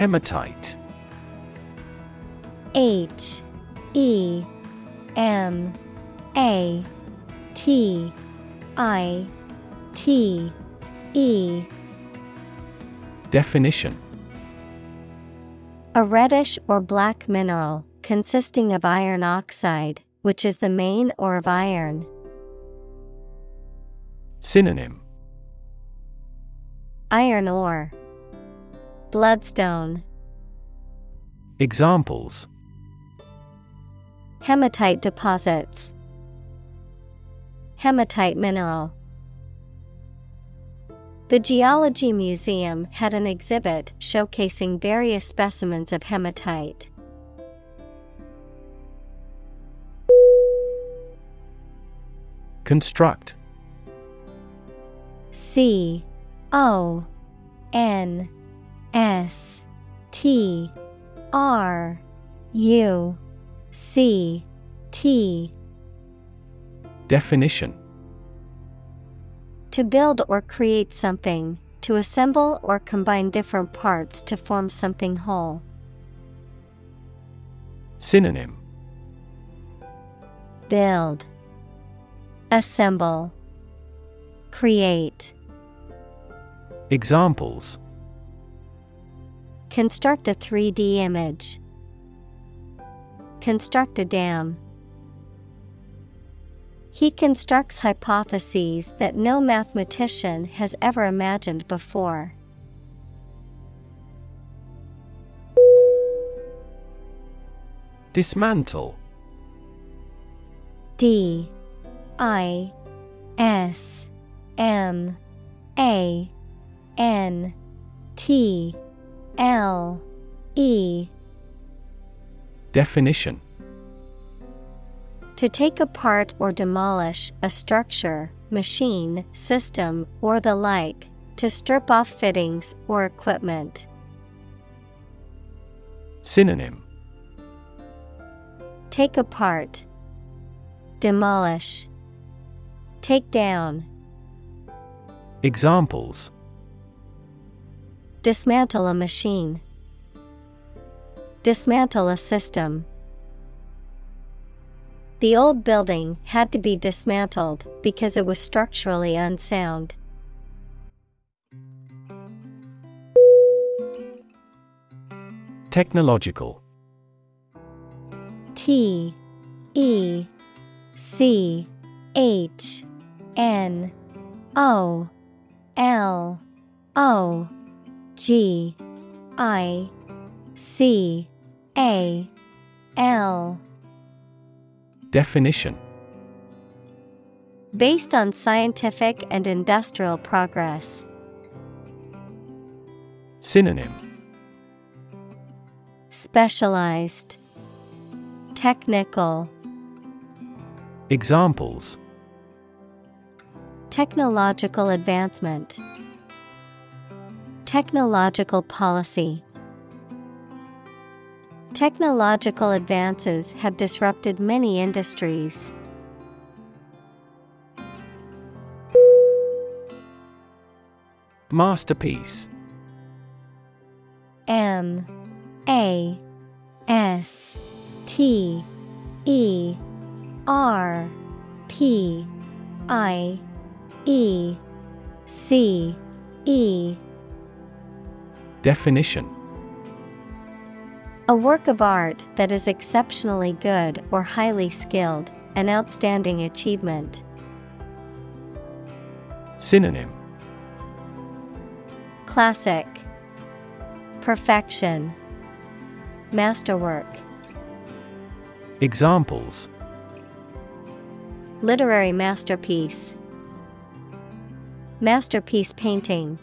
Hematite. H E M A T I T E. Definition. A reddish or black mineral consisting of iron oxide, which is the main ore of iron. Synonym. Iron ore, Bloodstone, Examples Hematite deposits, Hematite mineral. The Geology Museum had an exhibit showcasing various specimens of hematite. Construct C O N S T R U C T. Definition. To build or create something, to assemble or combine different parts to form something whole. Synonym. Build, Assemble, Create. Examples Construct a 3D image. Construct a dam. He constructs hypotheses that no mathematician has ever imagined before. Dismantle. D. I. S. M. A. N. T L E. Definition. To take apart or demolish a structure, machine, system, or the like, to strip off fittings or equipment. Synonym. Take apart, demolish, take down, Examples dismantle a machine, dismantle a system. The old building had to be dismantled because it was structurally unsound. Technological T E C H N O L O G I C A L. Definition. Based on scientific and industrial progress. Synonym. Specialized. Technical. Examples. Technological advancement Technological policy. Technological advances have disrupted many industries. Masterpiece. M A S T E R P I E C E Definition. A work of art that is exceptionally good or highly skilled, an outstanding achievement. Synonym. Classic. Perfection. Masterwork. Examples. Literary masterpiece. Masterpiece painting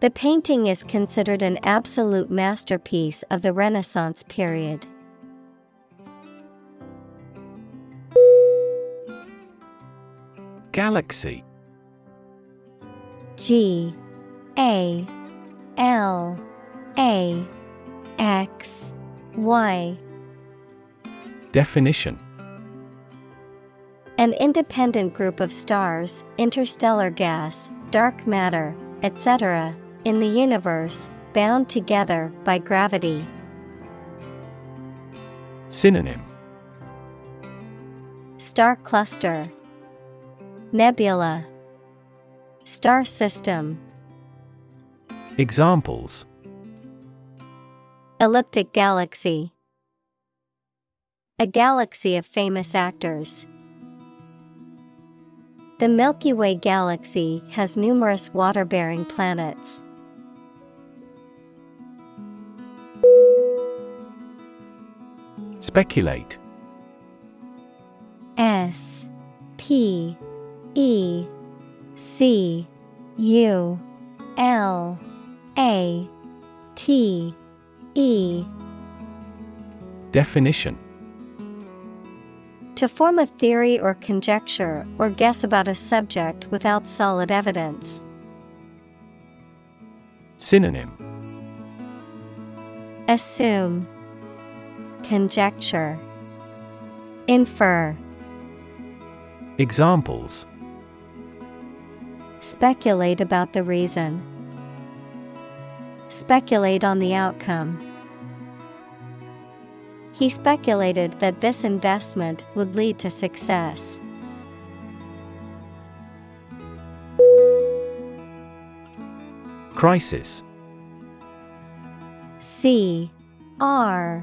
The painting is considered an absolute masterpiece of the Renaissance period. Galaxy G A L A X Y Definition An independent group of stars, interstellar gas, dark matter, etc., in the universe, bound together by gravity. Synonym Star cluster, Nebula, Star system, Examples Elliptic galaxy, a galaxy of famous actors. The Milky Way galaxy has numerous water bearing planets. Speculate. S P E C U L A T E. Definition. To form a theory or conjecture or guess about a subject without solid evidence. Synonym. Assume Conjecture Infer Examples Speculate about the reason. Speculate on the outcome. He speculated that this investment would lead to success. Crisis C R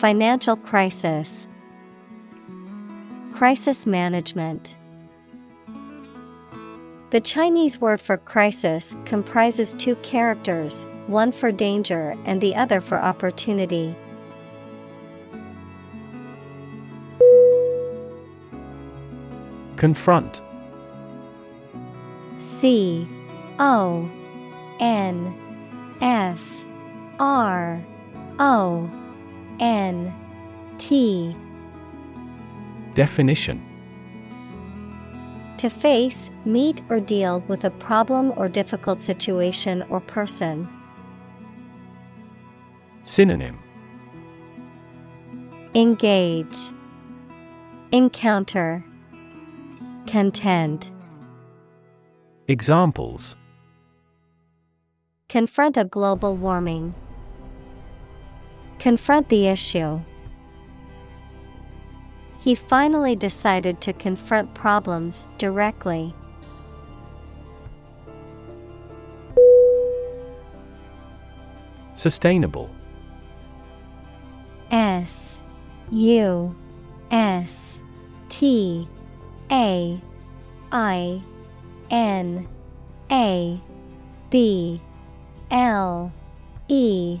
Financial crisis. Crisis management. The Chinese word for crisis comprises two characters, one for danger and the other for opportunity. Confront. C O N F R O N T. Definition To face, meet, or deal with a problem or difficult situation or person. Synonym Engage, Encounter, Contend. Examples Confront a global warming. Confront the issue. He finally decided to confront problems directly. Sustainable S U S T A I N A B L E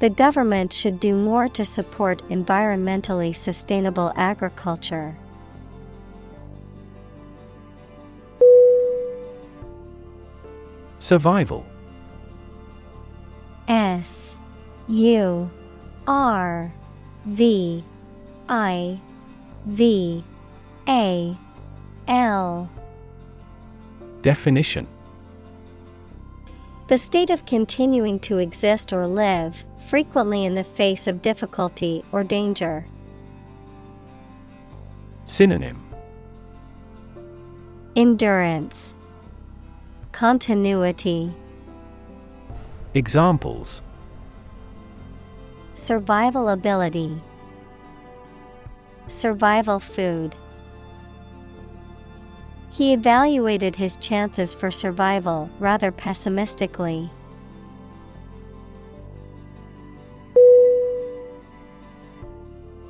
The government should do more to support environmentally sustainable agriculture. Survival. S U R V I V A L. Definition. The state of continuing to exist or live, frequently in the face of difficulty or danger. Synonym Endurance, Continuity, Examples Survival ability, Survival food. He evaluated his chances for survival rather pessimistically.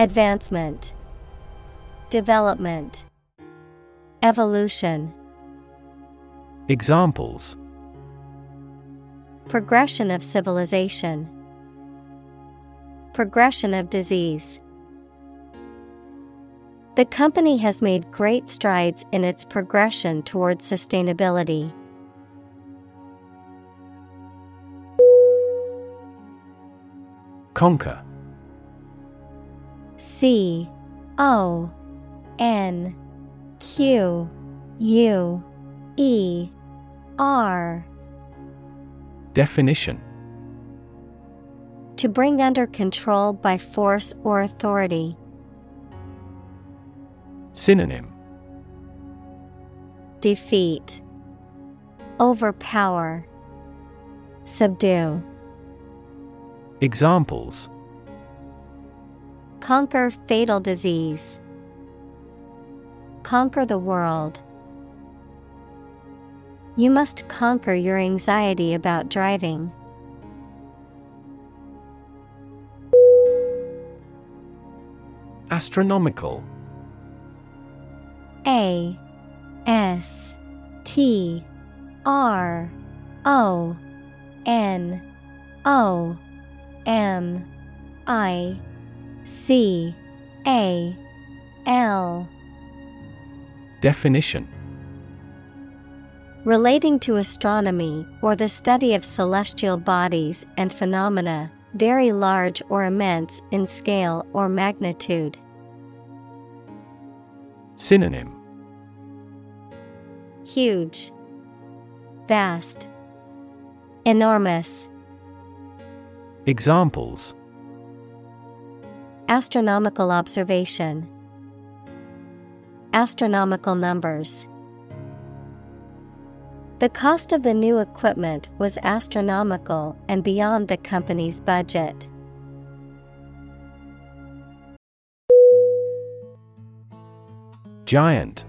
Advancement, Development, Evolution, Examples. Progression of civilization, Progression of disease. The company has made great strides in its progression towards sustainability. Conquer C O N Q U E R. Definition. To bring under control by force or authority. Synonym. Defeat, Overpower, Subdue. Examples Conquer fatal disease. Conquer the world. You must conquer your anxiety about driving. Astronomical A S T R O N O M I C A L. Definition. Relating to astronomy or the study of celestial bodies and phenomena, very large or immense in scale or magnitude. Synonym. Huge, Vast, Enormous. Examples Astronomical observation, Astronomical numbers. The cost of the new equipment was astronomical and beyond the company's budget. Giant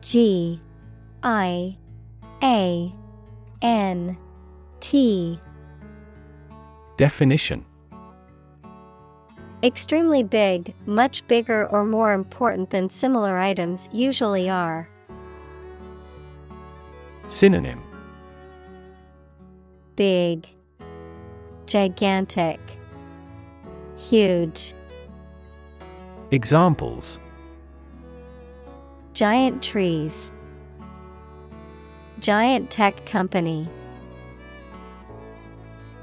G I A N T Definition Extremely big, much bigger or more important than similar items usually are. Synonym Big, Gigantic, Huge. Examples Giant trees, Giant tech company.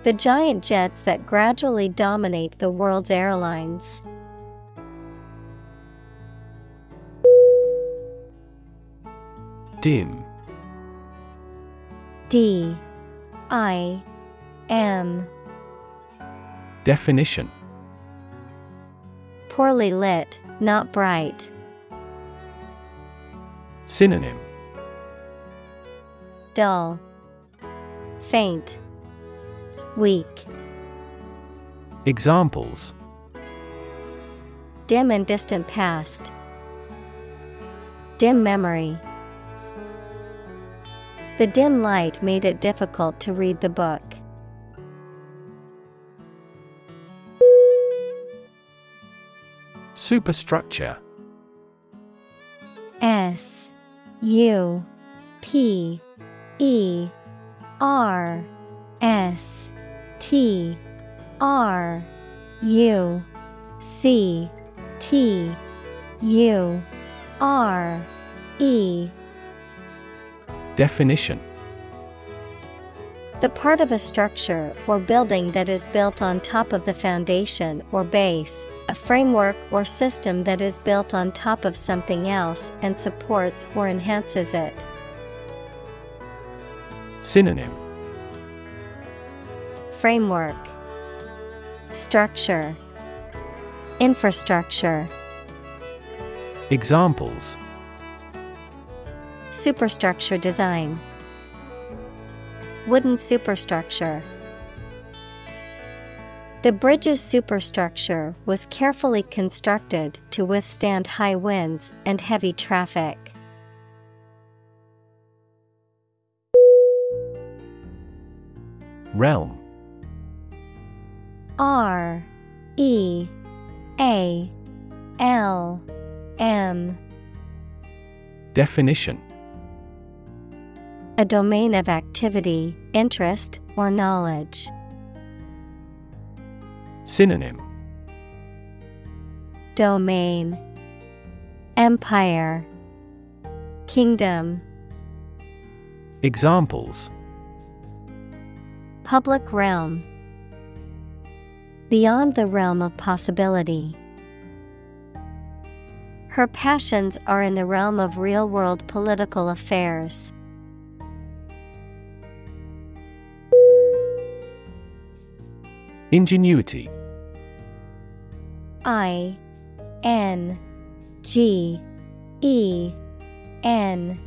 The giant jets that gradually dominate the world's airlines. Dim. D. I. M. Definition. Poorly lit, not bright. Synonym. Dull, Faint, Weak. Examples Dim and distant past. Dim memory. The dim light made it difficult to read the book. Superstructure S U P E R S T R U C T U R E. Definition. The part of a structure or building that is built on top of the foundation or base, a framework or system that is built on top of something else and supports or enhances it. Synonym Framework Structure Infrastructure Examples. Superstructure design Wooden superstructure. The bridge's superstructure was carefully constructed to withstand high winds and heavy traffic. Realm R E A L M. Definition. A domain of activity, interest, or knowledge. Synonym. Domain. Empire. Kingdom. Examples. Public realm Beyond the realm of possibility. Her passions are in the realm of real world political affairs. Ingenuity I N G E N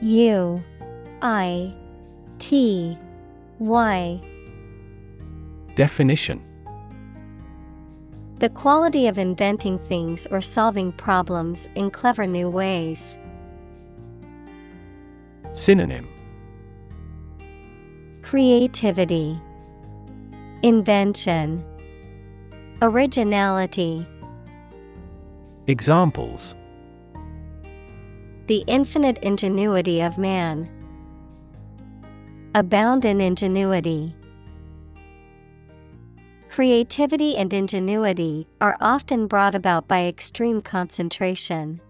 U I T Y Definition The quality of inventing things or solving problems in clever new ways. Synonym Creativity, Invention, Originality. Examples The infinite ingenuity of man. Abound in ingenuity. Creativity and ingenuity are often brought about by extreme concentration.